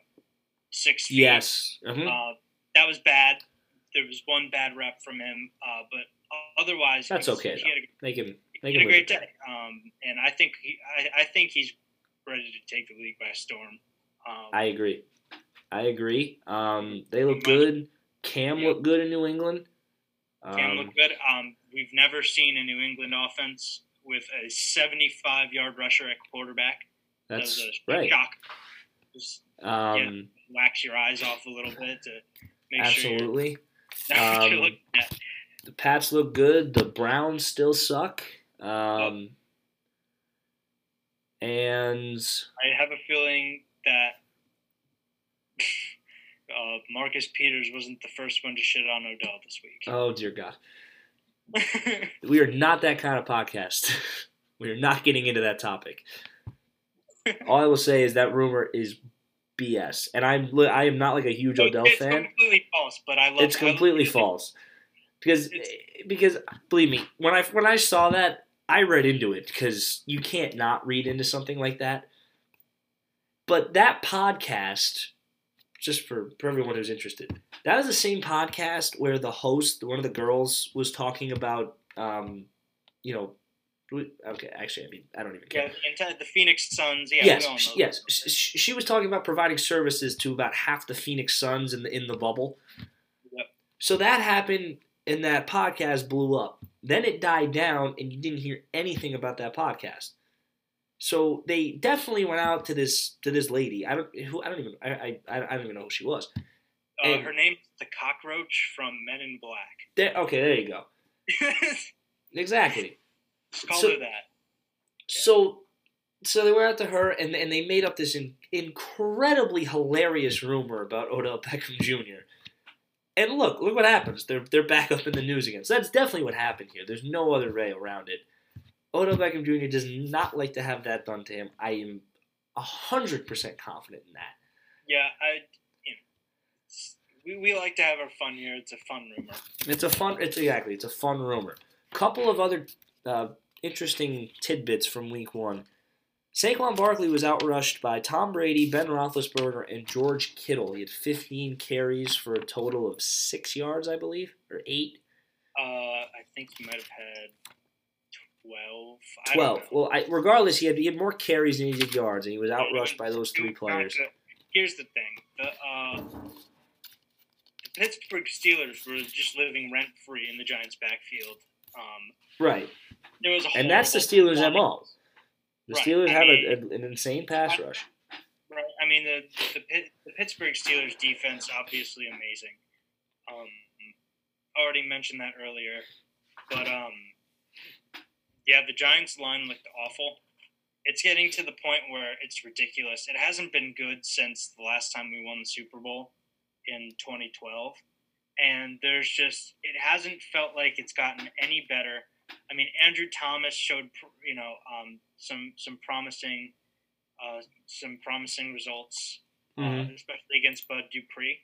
six feet. Yes. Mhm. Uh, that was bad. There was one bad rep from him, uh, but otherwise, he That's was- okay, He though. had a, They can. They he can had a great day, um, and I think he, I, I think he's ready to take the league by storm. Um, I agree. I agree. Um, they look good. Cam looked good in New England. Cam Um, looked good. Um, we've never seen a New England offense with a 75 yard rusher at quarterback. That that's was a right. shock. Just Um, wax your eyes off a little bit to make sure absolutely. what you're Um. The Pats look good. The Browns still suck. Um, and I have a feeling that uh, Marcus Peters wasn't the first one to shit on Odell this week. oh dear God, we are not that kind of podcast. we are not getting into that topic. All I will say is that rumor is BS, and I'm I am not like a huge Odell it's fan. completely false, but I love it's completely love- false because It's- eh, because believe me when i when i saw that i read into it because you can't not read into something like that but that podcast just for, for everyone who's interested that was the same podcast where the host one of the girls was talking about um you know okay actually i mean i don't even care Yeah, the, Phoenix Suns. Yeah, yes, know yes. Sh- She was talking about providing services to about half the Phoenix Suns in the in the bubble. Yep. So that happened, and that podcast blew up. Then it died down, and you didn't hear anything about that podcast. So they definitely went out to this to this lady. I don't who I don't even I I, I don't even know who she was. Uh, her name's the Cockroach from Men in Black. There, okay, there you go. Exactly. Just call So- her that. So, so they went out to her, and and they made up this in, incredibly hilarious rumor about Odell Beckham Jr. And look, look what happens. They're they're back up in the news again. So that's definitely what happened here. There's no other way around it. Odell Beckham Jr. does not like to have that done to him. I am hundred percent confident in that. Yeah, I. You know, we, we like to have our fun here. It's a fun rumor. It's a fun. It's exactly. It's a fun rumor. Couple of other uh, interesting tidbits from Week One. Saquon Barkley was outrushed by Tom Brady, Ben Roethlisberger, and George Kittle. He had 15 carries for a total of six yards, I believe, or eight. Uh, I think he might have had twelve. I Twelve. Well, I, regardless, he had he had more carries than he did yards, and he was outrushed by those three players. Here's the thing: the uh, the Pittsburgh Steelers were just living rent free in the Giants' backfield. Um, Right, there was a and that's the Steelers' mo. The Right, Steelers I have mean- a, an insane pass rush. Right. I mean, the the, the Pittsburgh Steelers defense obviously amazing. Um, already mentioned that earlier, but um, yeah, the Giants line looked awful. It's getting to the point where it's ridiculous. It hasn't been good since the last time we won the Super Bowl in 2012, and there's just it hasn't felt like it's gotten any better. I mean, Andrew Thomas showed you know um, some some promising uh, some promising results, uh, Mhm. especially against Bud Dupree.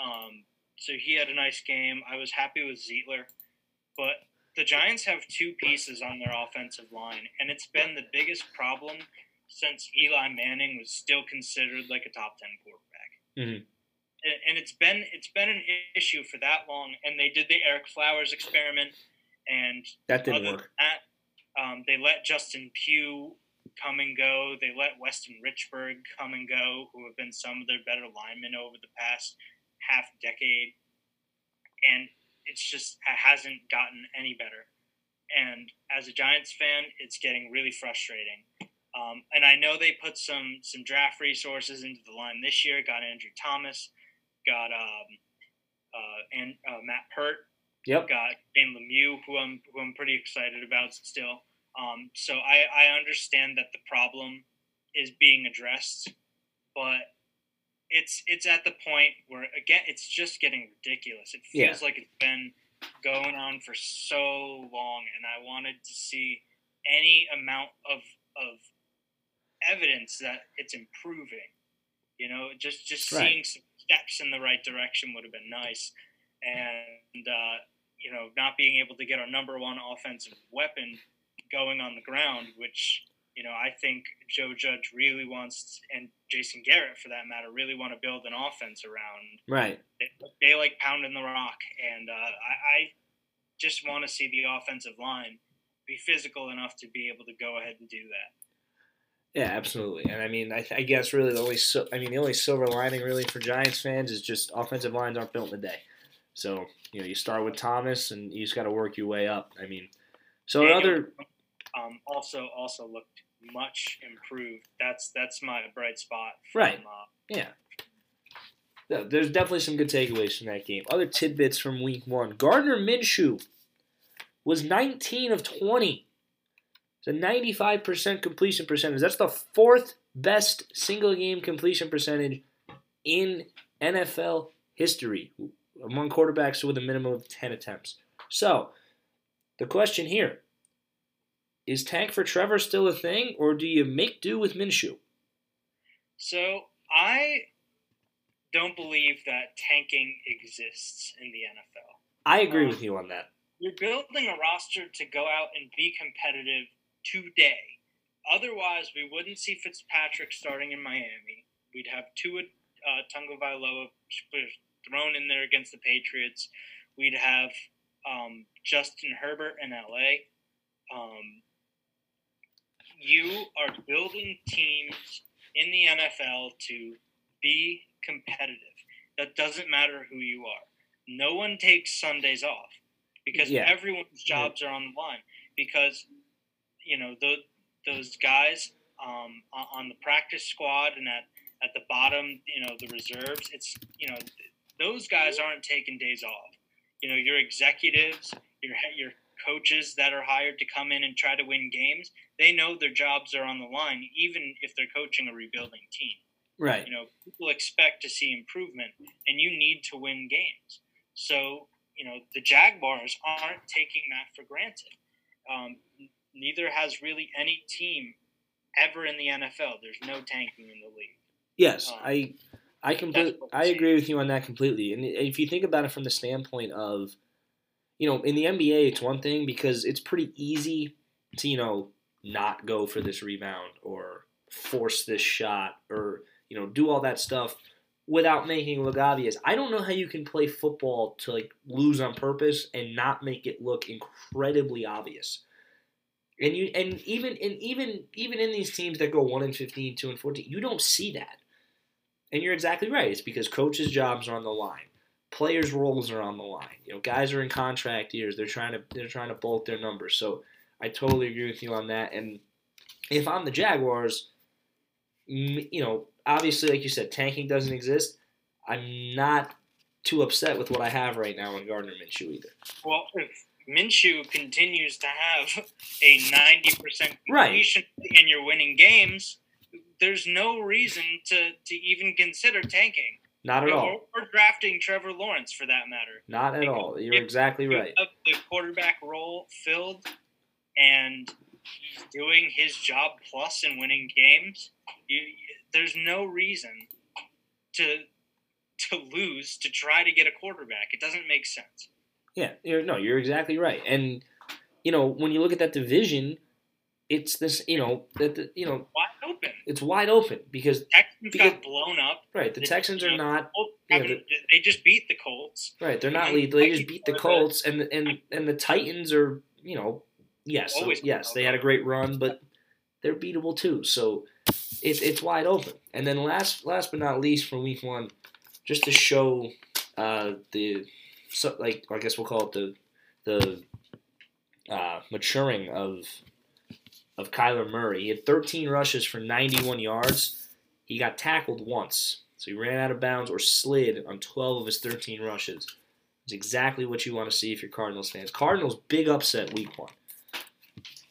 Um, so he had a nice game. I was happy with Zeitler, but the Giants have two pieces on their offensive line, and it's been the biggest problem since Eli Manning was still considered like a top ten quarterback. Mhm. And- And it's been it's been an issue for that long. And they did the Ereck Flowers experiment, and That didn't other work. than that, um, they let Justin Pugh come and go. They let Weston Richburg come and go, who have been some of their better linemen over the past half decade. And it's just it hasn't gotten any better. And as a Giants fan, it's getting really frustrating. Um, and I know they put some some draft resources into the line this year. Got Andrew Thomas, got um, uh, and uh, Matt Peart, Yep. got Dane Lemieux, who I'm who I'm pretty excited about still. Um, so I, I understand that the problem is being addressed, but it's it's at the point where again it's just getting ridiculous. It Yeah. feels like it's been going on for so long, and I wanted to see any amount of of evidence that it's improving. You know, just just Right. seeing some steps in the right direction would have been nice, and uh, you know, not being able to get our number one offensive weapon going on the ground, which you know I think Joe Judge really wants, and Jason Garrett for that matter, really want to build an offense around. Right. They, they like pounding the rock, and uh, I, I just want to see the offensive line be physical enough to be able to go ahead and do that. Yeah, absolutely. And I mean, I, I guess really the only so, I mean the only silver lining really for Giants fans is just offensive lines aren't built in a day. So you know you start with Thomas and you just got to work your way up. I mean, so Daniel, other um, also also looked much improved. That's that's my bright spot. From, right. Uh, yeah. There's definitely some good takeaways from that game. Other tidbits from Week One: Gardner Minshew was 19 of 20 it's a 95% completion percentage. That's the fourth best single game completion percentage in NFL history among quarterbacks with a minimum of 10 attempts. So, the question here is tank for Trevor still a thing, or do you make do with Minshew? So, I don't believe that tanking exists in the NFL. I agree um, with you on that. You're building a roster to go out and be competitive today. Otherwise, we wouldn't see Fitzpatrick starting in Miami. We'd have Tua uh, Tagovailoa thrown in there against the Patriots. We'd have um, Justin Herbert in LA. Um, you are building teams in the NFL to be competitive. That doesn't matter who you are. No one takes Sundays off because yeah. everyone's jobs yeah. are on the line. Because you know the, those guys um, on the practice squad and at at the bottom, you know the reserves. It's you know those guys aren't taking days off. You know your executives, your your coaches that are hired to come in and try to win games. They know their jobs are on the line, even if they're coaching a rebuilding team. Right. You know, people expect to see improvement, and you need to win games. So, you know, the Jaguars aren't taking that for granted. Um, neither has really any team ever in the NFL. There's no tanking in the league. Yes, um, I I completely I agree with you on that completely. And if you think about it from the standpoint of, you know, in the NBA, it's one thing because it's pretty easy to you know not go for this rebound or force this shot or you know do all that stuff without making it look obvious. I don't know how you can play football to like lose on purpose and not make it look incredibly obvious. And you and even and even even in these teams that go 1 and 15, 2 and 14, you don't see that. And you're exactly right. It's because coaches' jobs are on the line. Players' roles are on the line. You know, guys are in contract years. They're trying to they're trying to bulk their numbers. So I totally agree with you on that. And if I'm the Jaguars, you know, obviously, like you said, tanking doesn't exist. I'm not too upset with what I have right now in Gardner Minshew either. Well, if Minshew continues to have a 90% completion right. and you're winning games, there's no reason to, to even consider tanking. Not at all. Or, or, drafting Trevor Lawrence for that matter. Not at because all. You're exactly right. The quarterback role filled and he's doing his job plus and winning games. You, there's no reason to to lose to try to get a quarterback. It doesn't make sense. Yeah, you're, no, you're exactly right. And you know, when you look at that division, it's this, you know, that you know, wide open. It's wide open because Texans because, got blown up. Right, the, the Texans are not. Oh, yeah, they just beat the Colts. Right, they're not lead. They just beat the Colts, and and and the Titans are, you know, yes, so, yes, they had a great run, but they're beatable too. So it's it's wide open. And then last last but not least, for Week One, just to show uh, the so, like I guess we'll call it the the uh, maturing of of Kyler Murray. He had 13 rushes for 91 yards. He got tackled once, so he ran out of bounds or slid on 12 of his 13 rushes. It's exactly what you want to see if you're Cardinals fans. Cardinals big upset week one.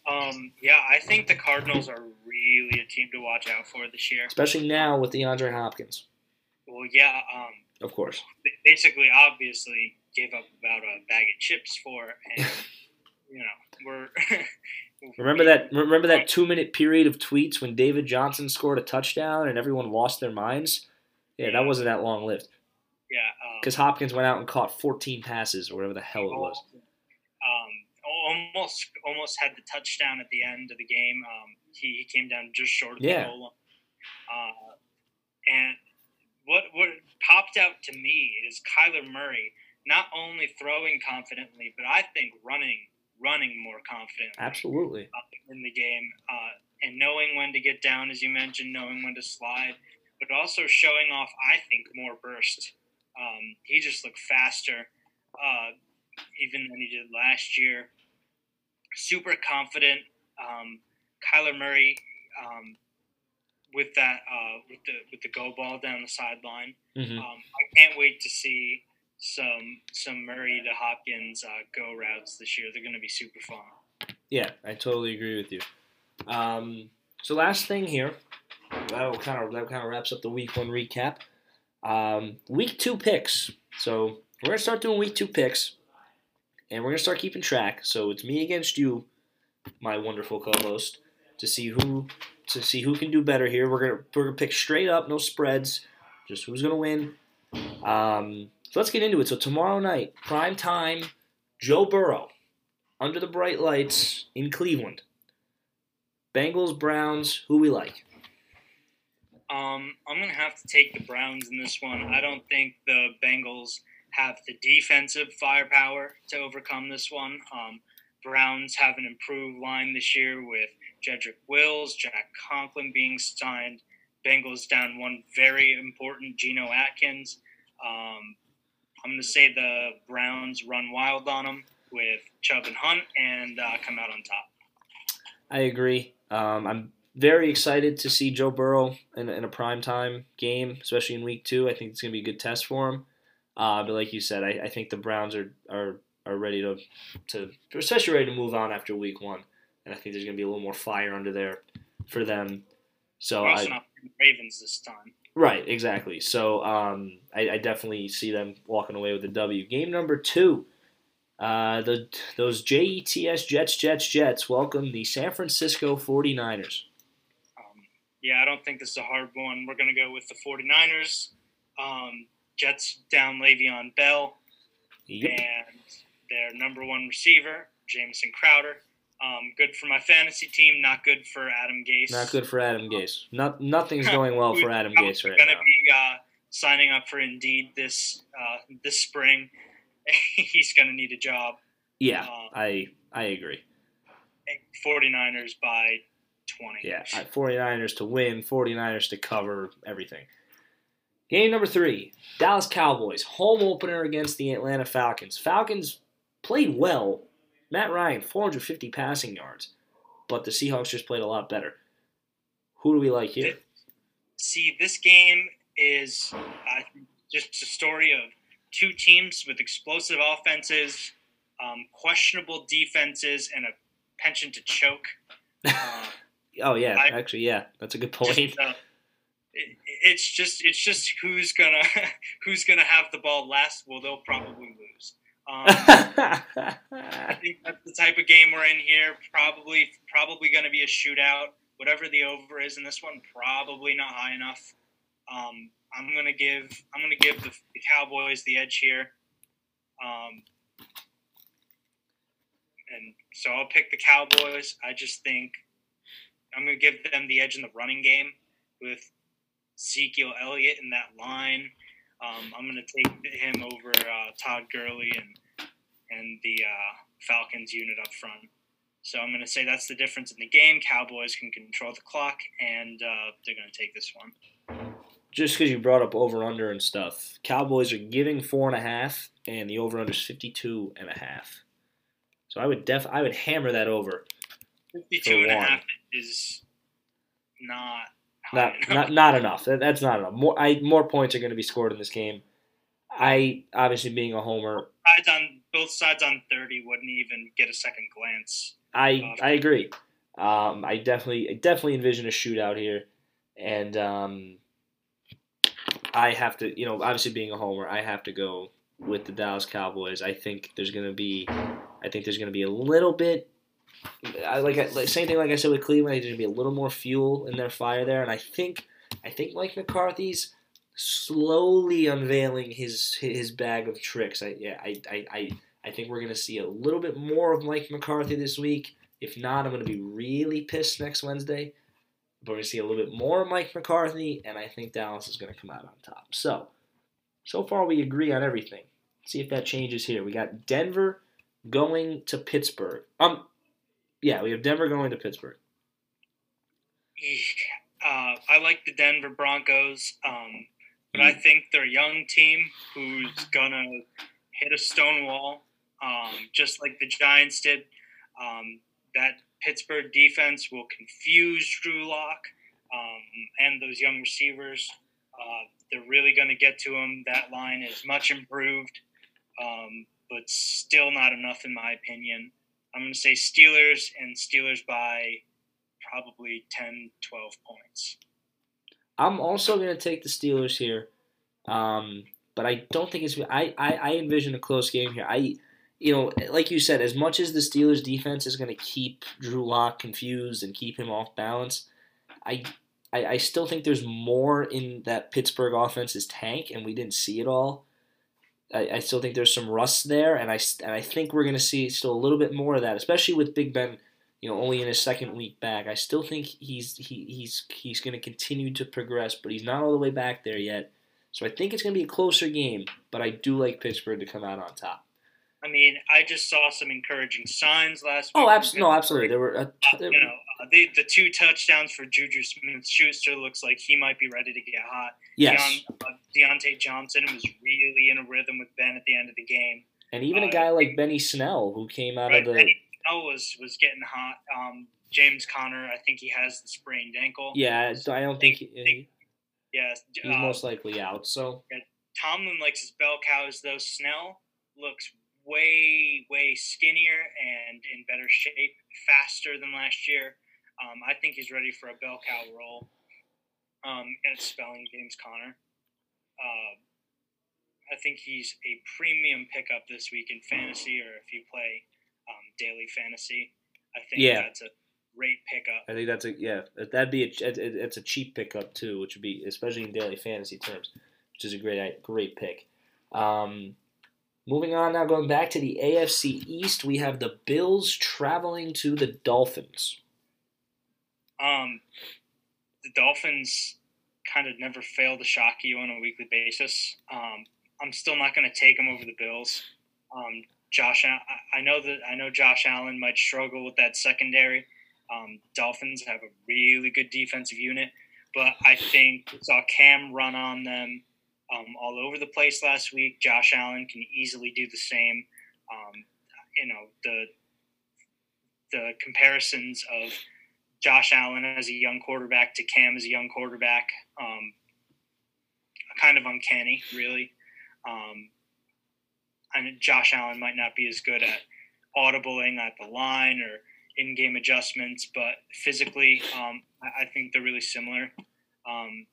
Um, yeah, I think the Cardinals are really a team to watch out for this year, especially now with DeAndre Hopkins. Well, yeah, um, of course. Basically, obviously, gave up about a bag of chips for, and you know we're. remember that? Remember that two minute period of tweets when David Johnson scored a touchdown and everyone lost their minds. Yeah, that wasn't that long lived. Yeah. um, because Hopkins went out and caught 14 passes or whatever the hell it was. Um, almost almost had the touchdown at the end of the game. Um, he, he came down just short of Yeah. the goal. Uh, and what what popped out to me is Kyler Murray not only throwing confidently, but I think running running more confidently Absolutely. in the game, uh, and knowing when to get down, as you mentioned, knowing when to slide, but also showing off, I think, more burst. Um, he just looked faster, uh, even than he did last year. Super confident. Um, Kyler Murray um, with that uh, with the with the go ball down the sideline. hmm Um, I can't wait to see some some Murray to Hopkins uh, go routes this year. They're going to be super fun. Yeah, I totally agree with you. Um, so last thing here, that'll kind of that kind of wraps up the week one recap. Um, week two picks. So we're gonna start doing week two picks, and we're gonna start keeping track. So it's me against you, my wonderful co-host, to see who to see who can do better here. We're gonna we're gonna pick straight up, no spreads, just who's gonna win. Um, so let's get into it. So tomorrow night, prime time, Joe Burrow under the bright lights in Cleveland. Bengals, Browns, who we like? Um, I'm gonna have to take the Browns in this one. I don't think the Bengals have the defensive firepower to overcome this one. Um, Browns have an improved line this year with Jedrick Wills, Jack Conklin being signed. Bengals down one very important Geno Atkins. Um, I'm gonna say the Browns run wild on them with Chubb and Hunt and uh, come out on top. I agree. Um, I'm very excited to see Joe Burrow in, in a primetime game, especially in week two. I think it's going to be a good test for him. Uh, but like you said, I, I think the Browns are, are, are ready to, to, especially ready to move on after week one. And I think there's going to be a little more fire under there for them. So I, not the Ravens this time. Right, exactly. So um, I, I definitely see them walking away with a W. Game number two. Uh, the those JETS Jets Jets Jets welcome the San Francisco 49ers. Um, yeah, I don't think this is a hard one. We're going to go with the 49ers. Um, Jets down Le'Veon Bell Yep. and their number one receiver, Jamison Crowder. Um, good for my fantasy team, not good for Adam Gase. Not good for Adam Gase. Not nothing's going well for Adam Gase right going to now. be uh, signing up for Indeed this uh, this spring. He's going to need a job. Yeah, um, I I agree. 49ers by 20. Yeah, I- 49ers to win, 49ers to cover everything. Game number three Dallas Cowboys, home opener against the Atlanta Falcons. Falcons played well. Matt Ryan, 450 passing yards, but the Seahawks just played a lot better. Who do we like here? see this game is uh, just a story of two teams with explosive offenses, um, questionable defenses, and a penchant to choke. Uh, Oh, yeah, I- actually, yeah, that's a good point. just, uh, it, it's just it's just who's gonna who's gonna have the ball last. Well, they'll probably lose. Um, I think that's the type of game we're in here. Probably probably going to be a shootout. Whatever the over is in this one, probably not high enough. Um, I'm gonna give I'm gonna give the, the Cowboys the edge here. Um, and so I'll pick the Cowboys. I just think I'm gonna give them the edge in the running game with Ezekiel Elliott in that line. Um, I'm gonna take him over uh, Todd Gurley and and the uh, Falcons unit up front. So I'm going to say that's the difference in the game. Cowboys can control the clock, and uh, they're going to take this one. just because you brought up over under and stuff, Cowboys are giving four and a half, and the over under is 52 and a half. So I would def I would hammer that over. 52 and a half is not Not enough. not not enough. That, that's not enough. More I more points are going to be scored in this game. I obviously being a homer, sides on both sides on 30 wouldn't even get a second glance. I I agree. Um, I definitely I definitely envision a shootout here, and um, I have to you know obviously being a homer, I have to go with the Dallas Cowboys. I think there's gonna be I think there's gonna be a little bit. I like, like same thing like I said with Cleveland. There's gonna be a little more fuel in their fire there, and I think I think Mike McCarthy's slowly unveiling his his bag of tricks. I yeah, I I, I, I think we're gonna see a little bit more of Mike McCarthy this week. If not, I'm gonna be really pissed next Wednesday. But we're gonna see a little bit more of Mike McCarthy, and I think Dallas is gonna come out on top. So, so far we agree on everything. see if that changes here. We got Denver going to Pittsburgh. Um, yeah, we have Denver going to Pittsburgh. Uh, I like the Denver Broncos, um, but I think they're a young team who's gonna hit a stone wall, um, just like the Giants did. Um, that Pittsburgh defense will confuse Drew Lock um, and those young receivers. Uh, they're really going to get to him. That line is much improved, um, but still not enough, in my opinion. I'm going to say Steelers and Steelers by probably 10, 12 points. I'm also going to take the Steelers here, um, but I don't think it's. I, I, I envision a close game here. I, you know, like you said, as much as the Steelers defense is going to keep Drew Lock confused and keep him off balance, I, I, I still think there's more in that Pittsburgh offense's tank, and we didn't see it all. I, I still think there's some rust there, and I and I think we're going to see still a little bit more of that, especially with Big Ben you know, only in his second week back. I still think he's he, he's he's going to continue to progress, but he's not all the way back there yet. So I think it's going to be a closer game, but I do like Pittsburgh to come out on top. I mean, I just saw some encouraging signs last oh, week. Oh, absolutely, no, absolutely. There were, uh, there, you know, uh, the the two touchdowns for Juju Smith-Schuster looks like he might be ready to get hot. Yes, Deon, uh, Diontae Johnson was really in a rhythm with Ben at the end of the game, and even a uh, guy like Benny Snell who came out right, of the. Benny was was getting hot. Um, James Conner, I think he has the sprained ankle. Yeah, so I don't think. think, he, yeah, he's uh, most likely out. So yeah, Tomlin likes his bell cows though. Snell looks way way skinnier and in better shape, faster than last year. Um, I think he's ready for a bell cow role. Um, and it's spelling James Conner. Uh, I think he's a premium pickup this week in fantasy, or if you play um, daily fantasy. I think yeah. that's a great pickup. I think that's a yeah. That'd be a it's a cheap pickup too, which would be especially in daily fantasy terms, which is a great great pick. Um, moving on now, going back to the AFC East, we have the Bills traveling to the Dolphins. Um, the Dolphins kind of never fail to shock you on a weekly basis. Um, I'm still not going to take them over the Bills. Um, Josh, I know that I know Josh Allen might struggle with that secondary. Um, Dolphins have a really good defensive unit, but I think saw Cam run on them um, all over the place last week. Josh Allen can easily do the same. Um, you know the the comparisons of Josh Allen as a young quarterback to Cam as a young quarterback, um, kind of uncanny, really. Um, and Josh Allen might not be as good at audibling at the line or in-game adjustments, but physically, um, I, think they're really similar. Um,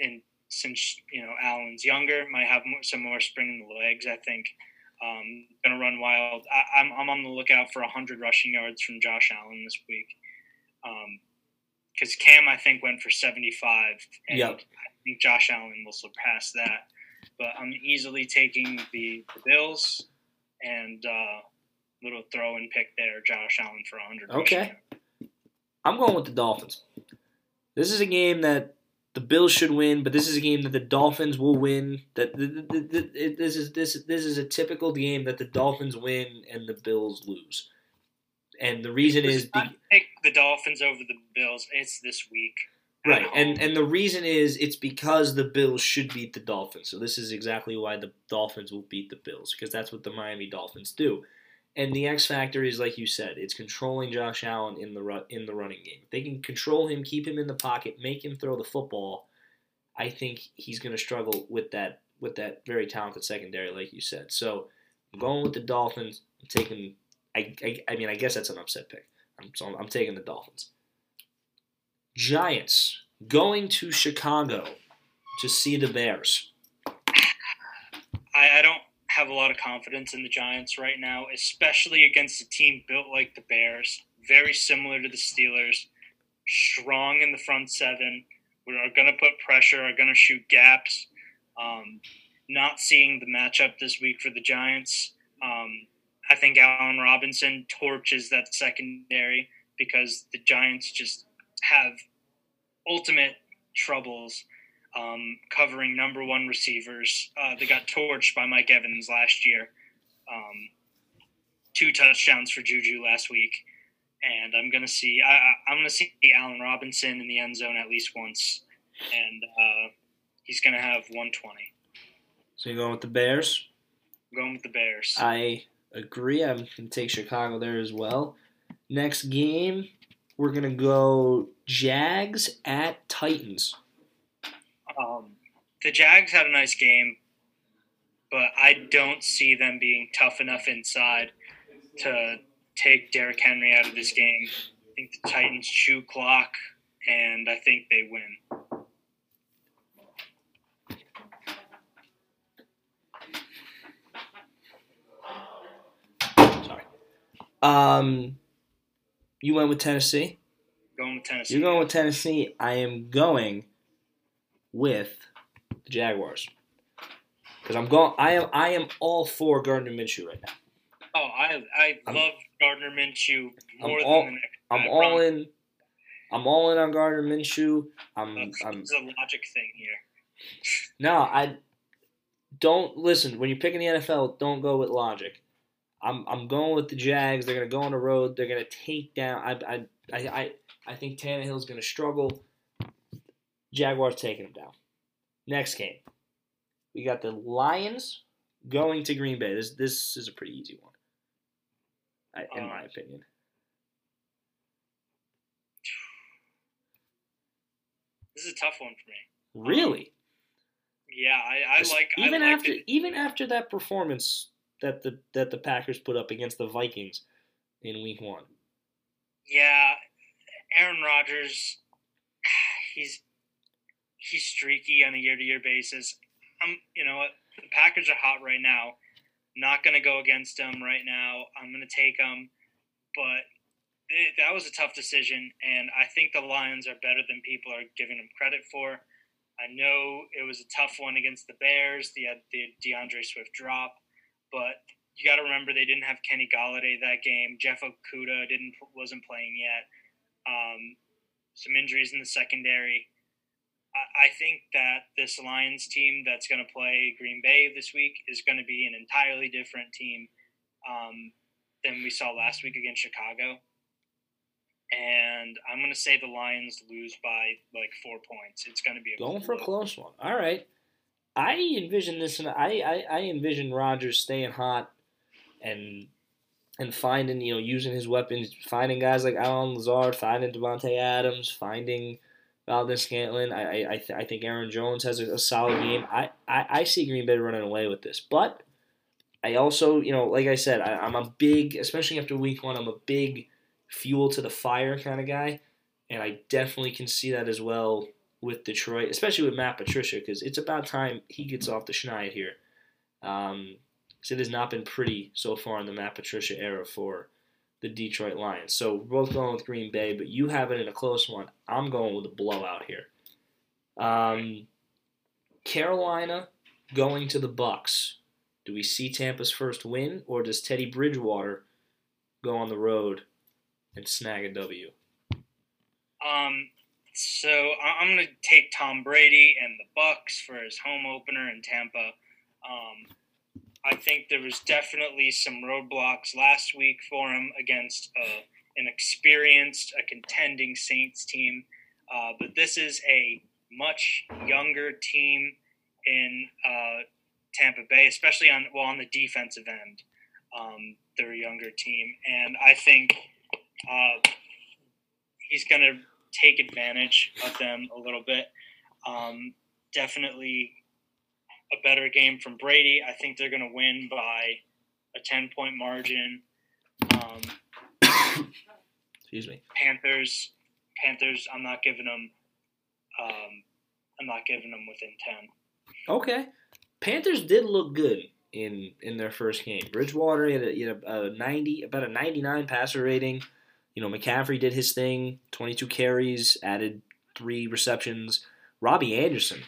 and since you know Allen's younger, might have more, some more spring in the legs. I think um, gonna run wild. I, am I'm, I'm on the lookout for 100 rushing yards from Josh Allen this week. Because um, Cam, I think, went for 75, and yep. I think Josh Allen will surpass that but I'm easily taking the, the Bills and uh, little throw and pick there, Josh Allen for 100. Okay. I'm going with the Dolphins. This is a game that the Bills should win, but this is a game that the Dolphins will win. That this is this this is a typical game that the Dolphins win and the Bills lose. And the reason is be- pick the Dolphins over the Bills. It's this week. Right, and and the reason is it's because the Bills should beat the Dolphins. So this is exactly why the Dolphins will beat the Bills because that's what the Miami Dolphins do. And the X factor is like you said, it's controlling Josh Allen in the ru- in the running game. If they can control him, keep him in the pocket, make him throw the football. I think he's going to struggle with that with that very talented secondary, like you said. So I'm going with the Dolphins. I'm taking. I, I, I mean, I guess that's an upset pick. I'm, so I'm taking the Dolphins. Giants going to Chicago to see the Bears. I, I, don't have a lot of confidence in the Giants right now, especially against a team built like the Bears, very similar to the Steelers, strong in the front seven. We are going to put pressure, are going to shoot gaps. Um, not seeing the matchup this week for the Giants. Um, I think Allen Robinson torches that secondary because the Giants just have ultimate troubles um, covering number one receivers. Uh, they got torched by Mike Evans last year. Um, two touchdowns for Juju last week, and I'm gonna see I, I'm gonna see Allen Robinson in the end zone at least once, and uh, he's gonna have 120. So you're going with the Bears? I'm going with the Bears. I agree. I'm gonna take Chicago there as well. Next game, we're gonna go Jags at Titans. Um, the Jags had a nice game, but I don't see them being tough enough inside to take Derrick Henry out of this game. I think the Titans chew clock, and I think they win. Sorry. Um, you went with Tennessee. Going with Tennessee. You're going with Tennessee. I am going with the Jaguars because I'm going. I am. I am all for Gardner Minshew right now. Oh, I I I'm- love Gardner Minshew more I'm all- than the. I'm all in. I'm all in on Gardner Minshew. I'm. That's, I'm it's a logic thing here. no. I don't listen when you're picking the NFL. Don't go with logic. I'm. I'm going with the Jags. They're gonna go on the road. They're gonna take down. I. I. I. I, I think Tannehill's gonna struggle. Jaguars taking them down. Next game, we got the Lions going to Green Bay. This. This is a pretty easy one. I, in my Um, opinion. This is a tough one for me. Really. Yeah, I, I like even I after the, even after that performance that the that the Packers put up against the Vikings in Week One. yeah, Aaron Rodgers. He's he's streaky on a year to year basis. I'm you know the Packers are hot right now. Not gonna go against them right now. I'm gonna take them, but it, that was a tough decision, and I think the Lions are better than people are giving them credit for. I know it was a tough one against the Bears. They had the D'Andre Swift drop, but you got to remember they didn't have Kenny Golladay that game. Jeff Okudah didn't wasn't playing yet. Um, some injuries in the secondary. I, think that this Lions team that's going to play Green Bay this week is going to be an entirely different team um, than we saw last week against Chicago. And I'm going to say the Lions lose by like four points. It's going to be a Going for a close- close one. All right. I envision this, and I, I I envision Rodgers staying hot, and and finding you know using his weapons, finding guys like Allen Lazard, finding Davante Adams, finding Valdes-Scantling. I I I, th- I think Aaron Jones has a, a solid game. I, I I see Green Bay running away with this, but I also you know like I said I, I'm a big, especially after Week One, I'm a big fuel to the fire kind of guy, and I definitely can see that as well with Detroit, especially with Matt Patricia, because it's about time he gets off the schneid here. Um, 'cause it has not been pretty so far in the Matt Patricia era for the Detroit Lions. So we're both going with Green Bay, but you have it in a close one. I'm going with a blowout here. Um, Carolina going to the Bucks. Do we see Tampa's first win, or does Teddy Bridgewater go on the road and snag a W? Um, so I'm going to take Tom Brady and the Bucks for his home opener in Tampa. Um, I think there was definitely some roadblocks last week for him against uh, an experienced, a contending Saints team. Uh, but this is a much younger team in uh, Tampa Bay, especially on well on the defensive end. Um, they're a younger team, and I think uh, he's going to take advantage of them a little bit. Um, definitely a better game from Brady. I think they're going to win by a 10 point margin. Um, Excuse me. Panthers, Panthers, I'm not giving them. Um, I'm not giving them within 10. Okay. Panthers did look good in in their first game. Bridgewater had a, had a, a 90, about a 99 passer rating. You know, McCaffrey did his thing, 22 carries, added three receptions. Robbie Anderson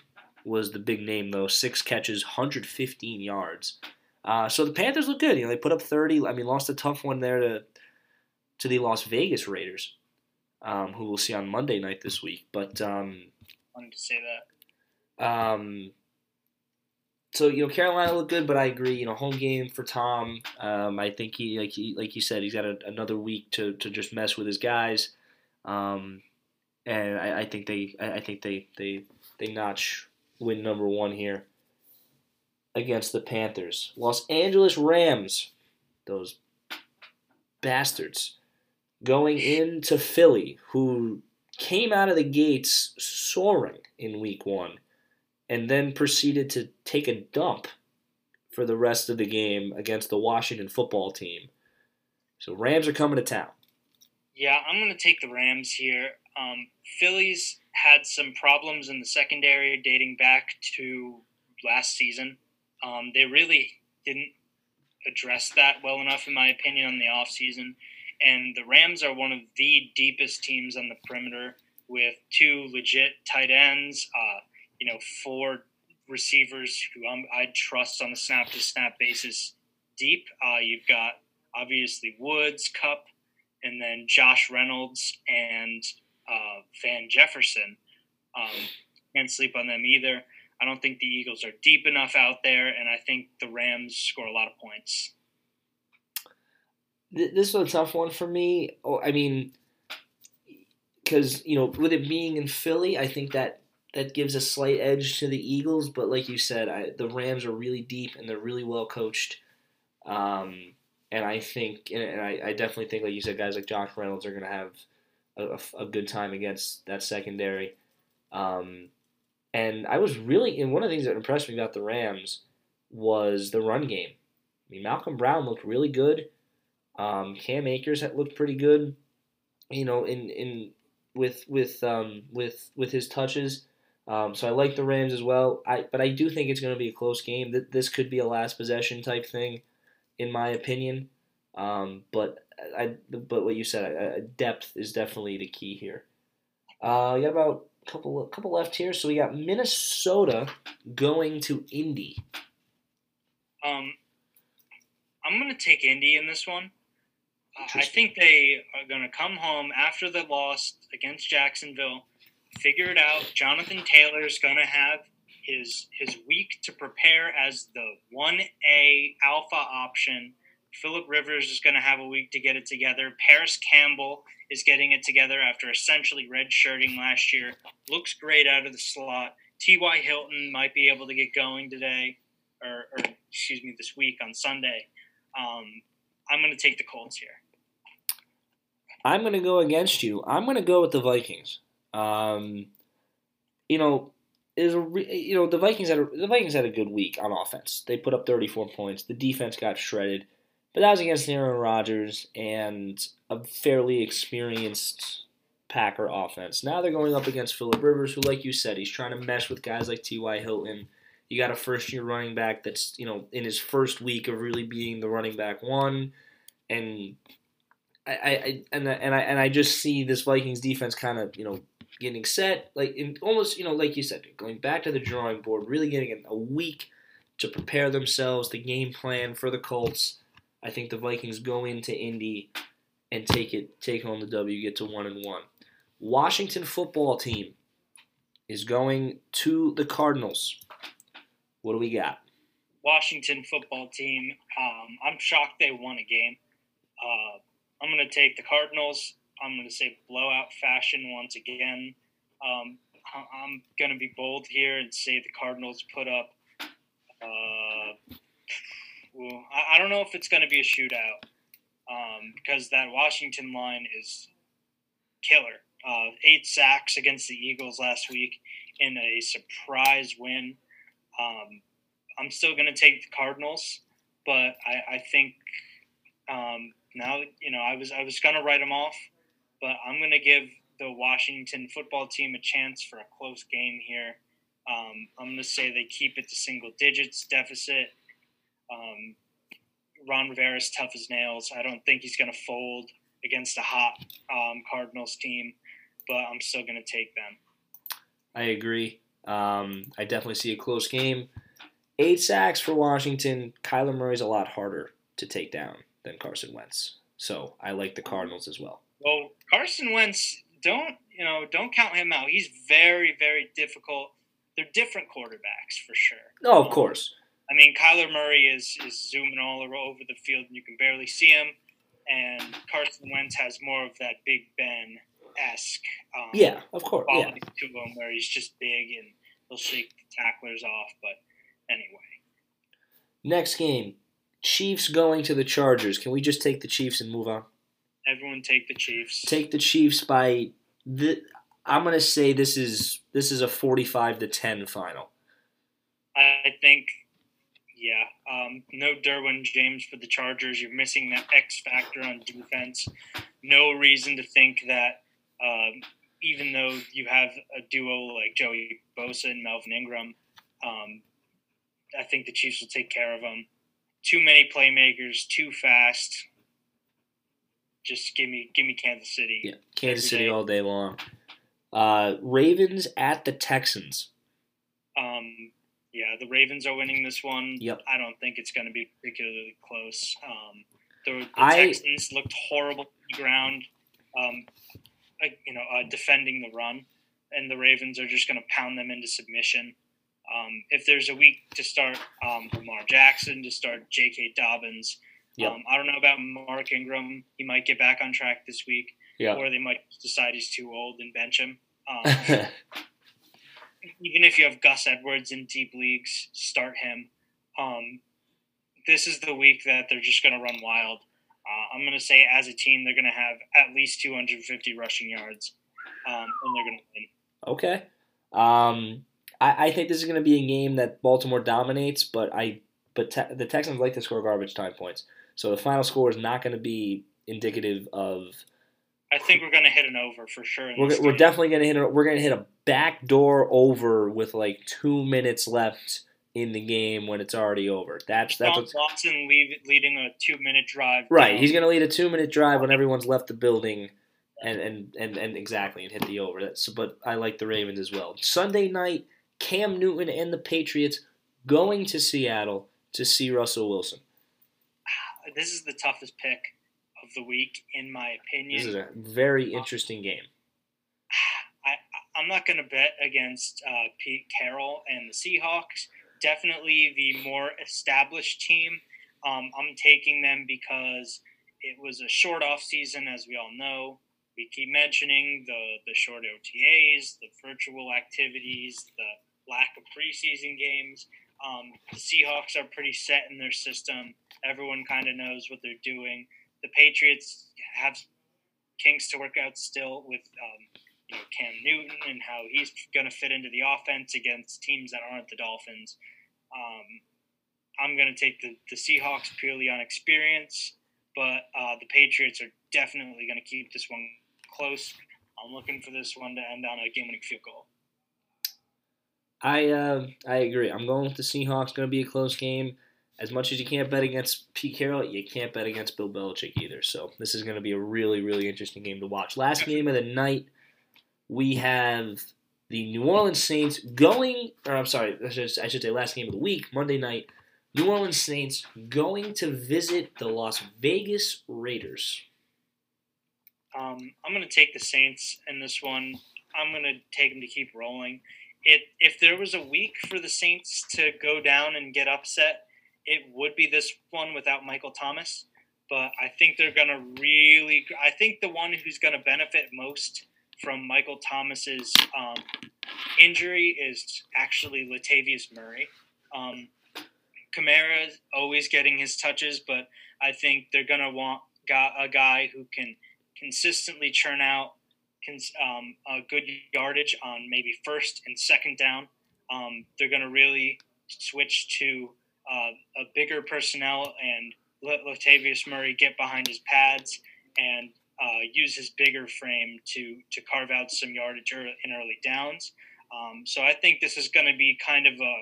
was the big name though. Six catches, 115 yards. Uh, so the Panthers look good. You know, they put up 30. I mean, lost a tough one there to to the Las Vegas Raiders, um, who we'll see on Monday night this week. But um, wanted to say that. Um, so you know Carolina looked good, but I agree. You know, home game for Tom. Um, I think he like he like you said, he's got a, another week to, to just mess with his guys, um, and I, I think they I, I think they they they notch win number one here against the Panthers. Los Angeles Rams, those bastards, going into Philly, who came out of the gates soaring in Week One and then proceeded to take a dump for the rest of the game against the Washington football team. So Rams are coming to town. Yeah, I'm going to take the Rams here. Um, Philly's had some problems in the secondary dating back to last season. Um, they really didn't address that well enough, in my opinion, on the offseason. And the Rams are one of the deepest teams on the perimeter with two legit tight ends. Uh, you know, four receivers who I'm, I trust on the snap to snap basis deep. Uh, you've got obviously Woods, Kupp, and then Josh Reynolds and uh, Van Jefferson. Um, can't sleep on them either. I don't think the Eagles are deep enough out there, and I think the Rams score a lot of points. This was a tough one for me. Oh, I mean, because you know, with it being in Philly, I think that that gives a slight edge to the Eagles. But like you said, I, the Rams are really deep and they're really well coached. Um, and I think, and I, I, definitely think, like you said, guys like Josh Reynolds are going to have a, a, good time against that secondary. Um, and I was really, and one of the things that impressed me about the Rams was the run game. I mean, Malcolm Brown looked really good. Um, Cam Akers had looked pretty good. You know, in in with with um, with with his touches. Um, so I like the Rams as well. I but I do think it's going to be a close game. This could be a last possession type thing, in my opinion. Um, but I but what you said, depth is definitely the key here. Uh, we got about a couple a couple left here. So we got Minnesota going to Indy. Um, I'm going to take Indy in this one. I think they are going to come home after the loss against Jacksonville figure it out. Jonathan Taylor is going to have his his week to prepare as the one A alpha option. Philip Rivers is going to have a week to get it together. Parris Campbell is getting it together after essentially redshirting last year. Looks great out of the slot. T.Y. Hilton might be able to get going today, or, or excuse me, this week on Sunday. Um, I'm going to take the Colts here. I'm going to go against you. I'm going to go with the Vikings. Um, you know, is you know the Vikings had a, the Vikings had a good week on offense. They put up 34 points. The defense got shredded, but that was against Aaron Rodgers and a fairly experienced Packer offense. Now they're going up against Philip Rivers, who, like you said, he's trying to mesh with guys like T.Y. Hilton. You got a first year running back that's you know in his first week of really being the running back one, and I, I and and I and I just see this Vikings defense kind of you know getting set, like in almost you know like you said, going back to the drawing board, really getting a week to prepare themselves, the game plan for the Colts. I think the Vikings go into Indy and take it, take home the W, get to one and one. Washington football team is going to the Cardinals. What do we got? Washington football team. Um, I'm shocked they won a game. Uh, I'm going to take the Cardinals. I'm going to say blowout fashion once again. Um, I'm going to be bold here and say the Cardinals put up. Uh, I, I, don't know if it's going to be a shootout um, because that Washington line is killer. Uh, eight sacks against the Eagles last week in a surprise win. Um, I'm still going to take the Cardinals, but I, I think um, now you know I was I was going to write them off but I'm going to give the Washington football team a chance for a close game here. Um, I'm going to say they keep it to single digits deficit. Um, Ron Rivera's tough as nails. I don't think he's going to fold against a hot um, Cardinals team, but I'm still going to take them. I agree. Um, I definitely see a close game. Eight sacks for Washington. Kyler Murray's a lot harder to take down than Carson Wentz. So I like the Cardinals as well. Well, Carson Wentz, don't you know? Don't count him out. He's very, very difficult. They're different quarterbacks for sure. No, of course. I mean, Kyler Murray is is zooming all over the field, and you can barely see him. And Carson Wentz has more of that Big Ben esque. Um, Yeah, of course. Yeah. to him where he's just big and he'll shake the tacklers off. But anyway, Next game, Chiefs going to the Chargers. Can we just take the Chiefs and move on? everyone take the Chiefs. Take the Chiefs by the. I'm gonna say this is this is a 45 to 10 final. I think, yeah, um, no Derwin James for the Chargers. You're missing that X factor on defense. No reason to think that, um, even though you have a duo like Joey Bosa and Melvin Ingram, um, I think the Chiefs will take care of them. Too many playmakers, too fast. Just give me, give me Kansas City. Yeah, Kansas City day. all day long. Uh, Ravens at the Texans. Um, yeah, the Ravens are winning this one. Yep. I don't think it's going to be particularly close. Um, the, the I- Texans looked horrible on the ground, um, you know, uh, defending the run, and the Ravens are just going to pound them into submission. Um, if there's a week to start um, Lamar Jackson, to start J.K. Dobbins, Yep. um, I don't know about Mark Ingram. He might get back on track this week, Yeah. or they might decide he's too old and bench him. Even if you have Gus Edwards in deep leagues, start him. Um, this is the week that they're just going to run wild. Uh, I'm going to say, as a team, they're going to have at least 250 rushing yards, um, and they're going to win. okay. Um, I, I think this is going to be a game that Baltimore dominates, but I but te- the Texans like to score garbage time points, so the final score is not going to be indicative of. I think we're going to hit an over for sure. We're, we're definitely going to hit. A, we're going to hit a backdoor over with like two minutes left in the game when it's already over. That's that's what's, Watson lead, leading a two-minute drive. right. down. He's going to lead a two minute drive when everyone's left the building, and and and, and exactly and hit the over. That's but I like the Ravens as well. Sunday night, Cam Newton and the Patriots going to Seattle to see Russell Wilson. Ah, this is the toughest pick of the week, in my opinion. This is a very interesting game. I, I'm not going to bet against uh, Pete Carroll and the Seahawks. Definitely the more established team. Um, I'm taking them because it was a short off season, as we all know. We keep mentioning the the short OTAs, the virtual activities, the lack of preseason games. Um, the Seahawks are pretty set in their system. Everyone kind of knows what they're doing. The Patriots have kinks to work out still with um, you know Cam Newton and how he's going to fit into the offense against teams that aren't the Dolphins. Um, I'm going to take the, the Seahawks purely on experience, but uh, the Patriots are definitely going to keep this one close. I'm looking for this one to end on a game-winning field goal. I uh, I agree. I'm going with the Seahawks. Going to be a close game. As much as you can't bet against Pete Carroll, you can't bet against Bill Belichick either. So this is going to be a really really interesting game to watch. Last game of the night, we have the New Orleans Saints going. Or I'm sorry, I should, I should say last game of the week, Monday night. New Orleans Saints going to visit the Las Vegas Raiders. Um, I'm going to take the Saints in this one. I'm going to take them to keep rolling. It if there was a week for the Saints to go down and get upset, it would be this one without Michael Thomas. But I think they're going to really. I think the one who's going to benefit most from Michael Thomas's um, injury is actually Latavius Murray. Um, Kamara always getting his touches, but I think they're going to want a guy who can consistently churn out um, a good yardage on maybe first and second down. Um, they're going to really switch to uh, a bigger personnel and let Latavius Murray get behind his pads and uh, use his bigger frame to to carve out some yardage in early downs. Um, so I think this is going to be kind of a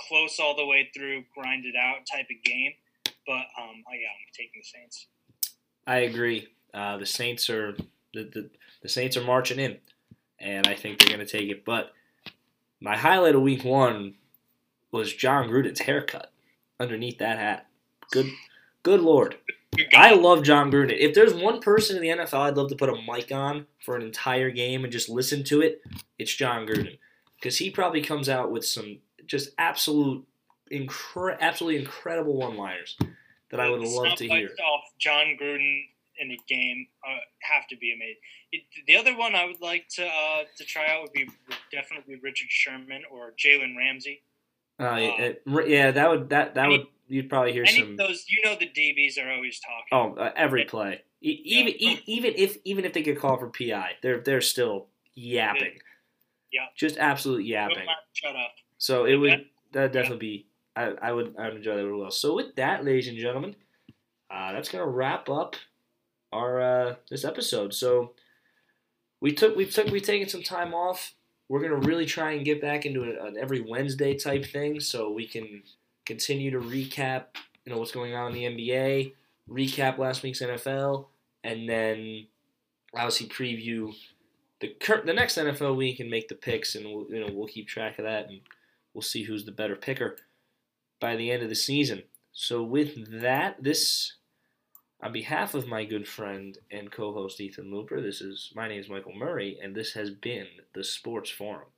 close all the way through, grinded out type of game. But um, oh yeah, I'm taking the Saints. I agree. Uh, the Saints are the, the the Saints are marching in, and I think they're going to take it. But my highlight of week one was Jon Gruden's haircut underneath that hat. Good, good lord. I love Jon Gruden. If there's one person in the NFL I'd love to put a mic on for an entire game and just listen to it, it's Jon Gruden because he probably comes out with some just absolute, incre- absolutely incredible one-liners that I would love to hear. off Jon Gruden in a game uh, have to be amazing. The other one I would like to uh, to try out would be would definitely Richard Sherman or Jalen Ramsey. Uh, it- it- yeah, that would that that Any- would you'd probably hear Any some. of those, you know, the DBs are always talking. Oh, uh, every play. E- even e- even if even if they get called for PI, they're they're still yapping. Yeah. Just absolute yapping. shut up. So it would that definitely be I, I would I would enjoy that really well. So with that, ladies and gentlemen, uh, that's gonna wrap up our uh, this episode. So we took we took we taken some time off. We're gonna really try and get back into an, an every Wednesday type thing, so we can continue to recap you know what's going on in the NBA, recap last week's NFL, and then obviously preview the cur- the next NFL week and make the picks, and we'll, you know we'll keep track of that, and we'll see who's the better picker by the end of the season. So with that, this on behalf of my good friend and co-host Ethan Looper, this is my name is Michael Murray, and this has been the Sports Forum.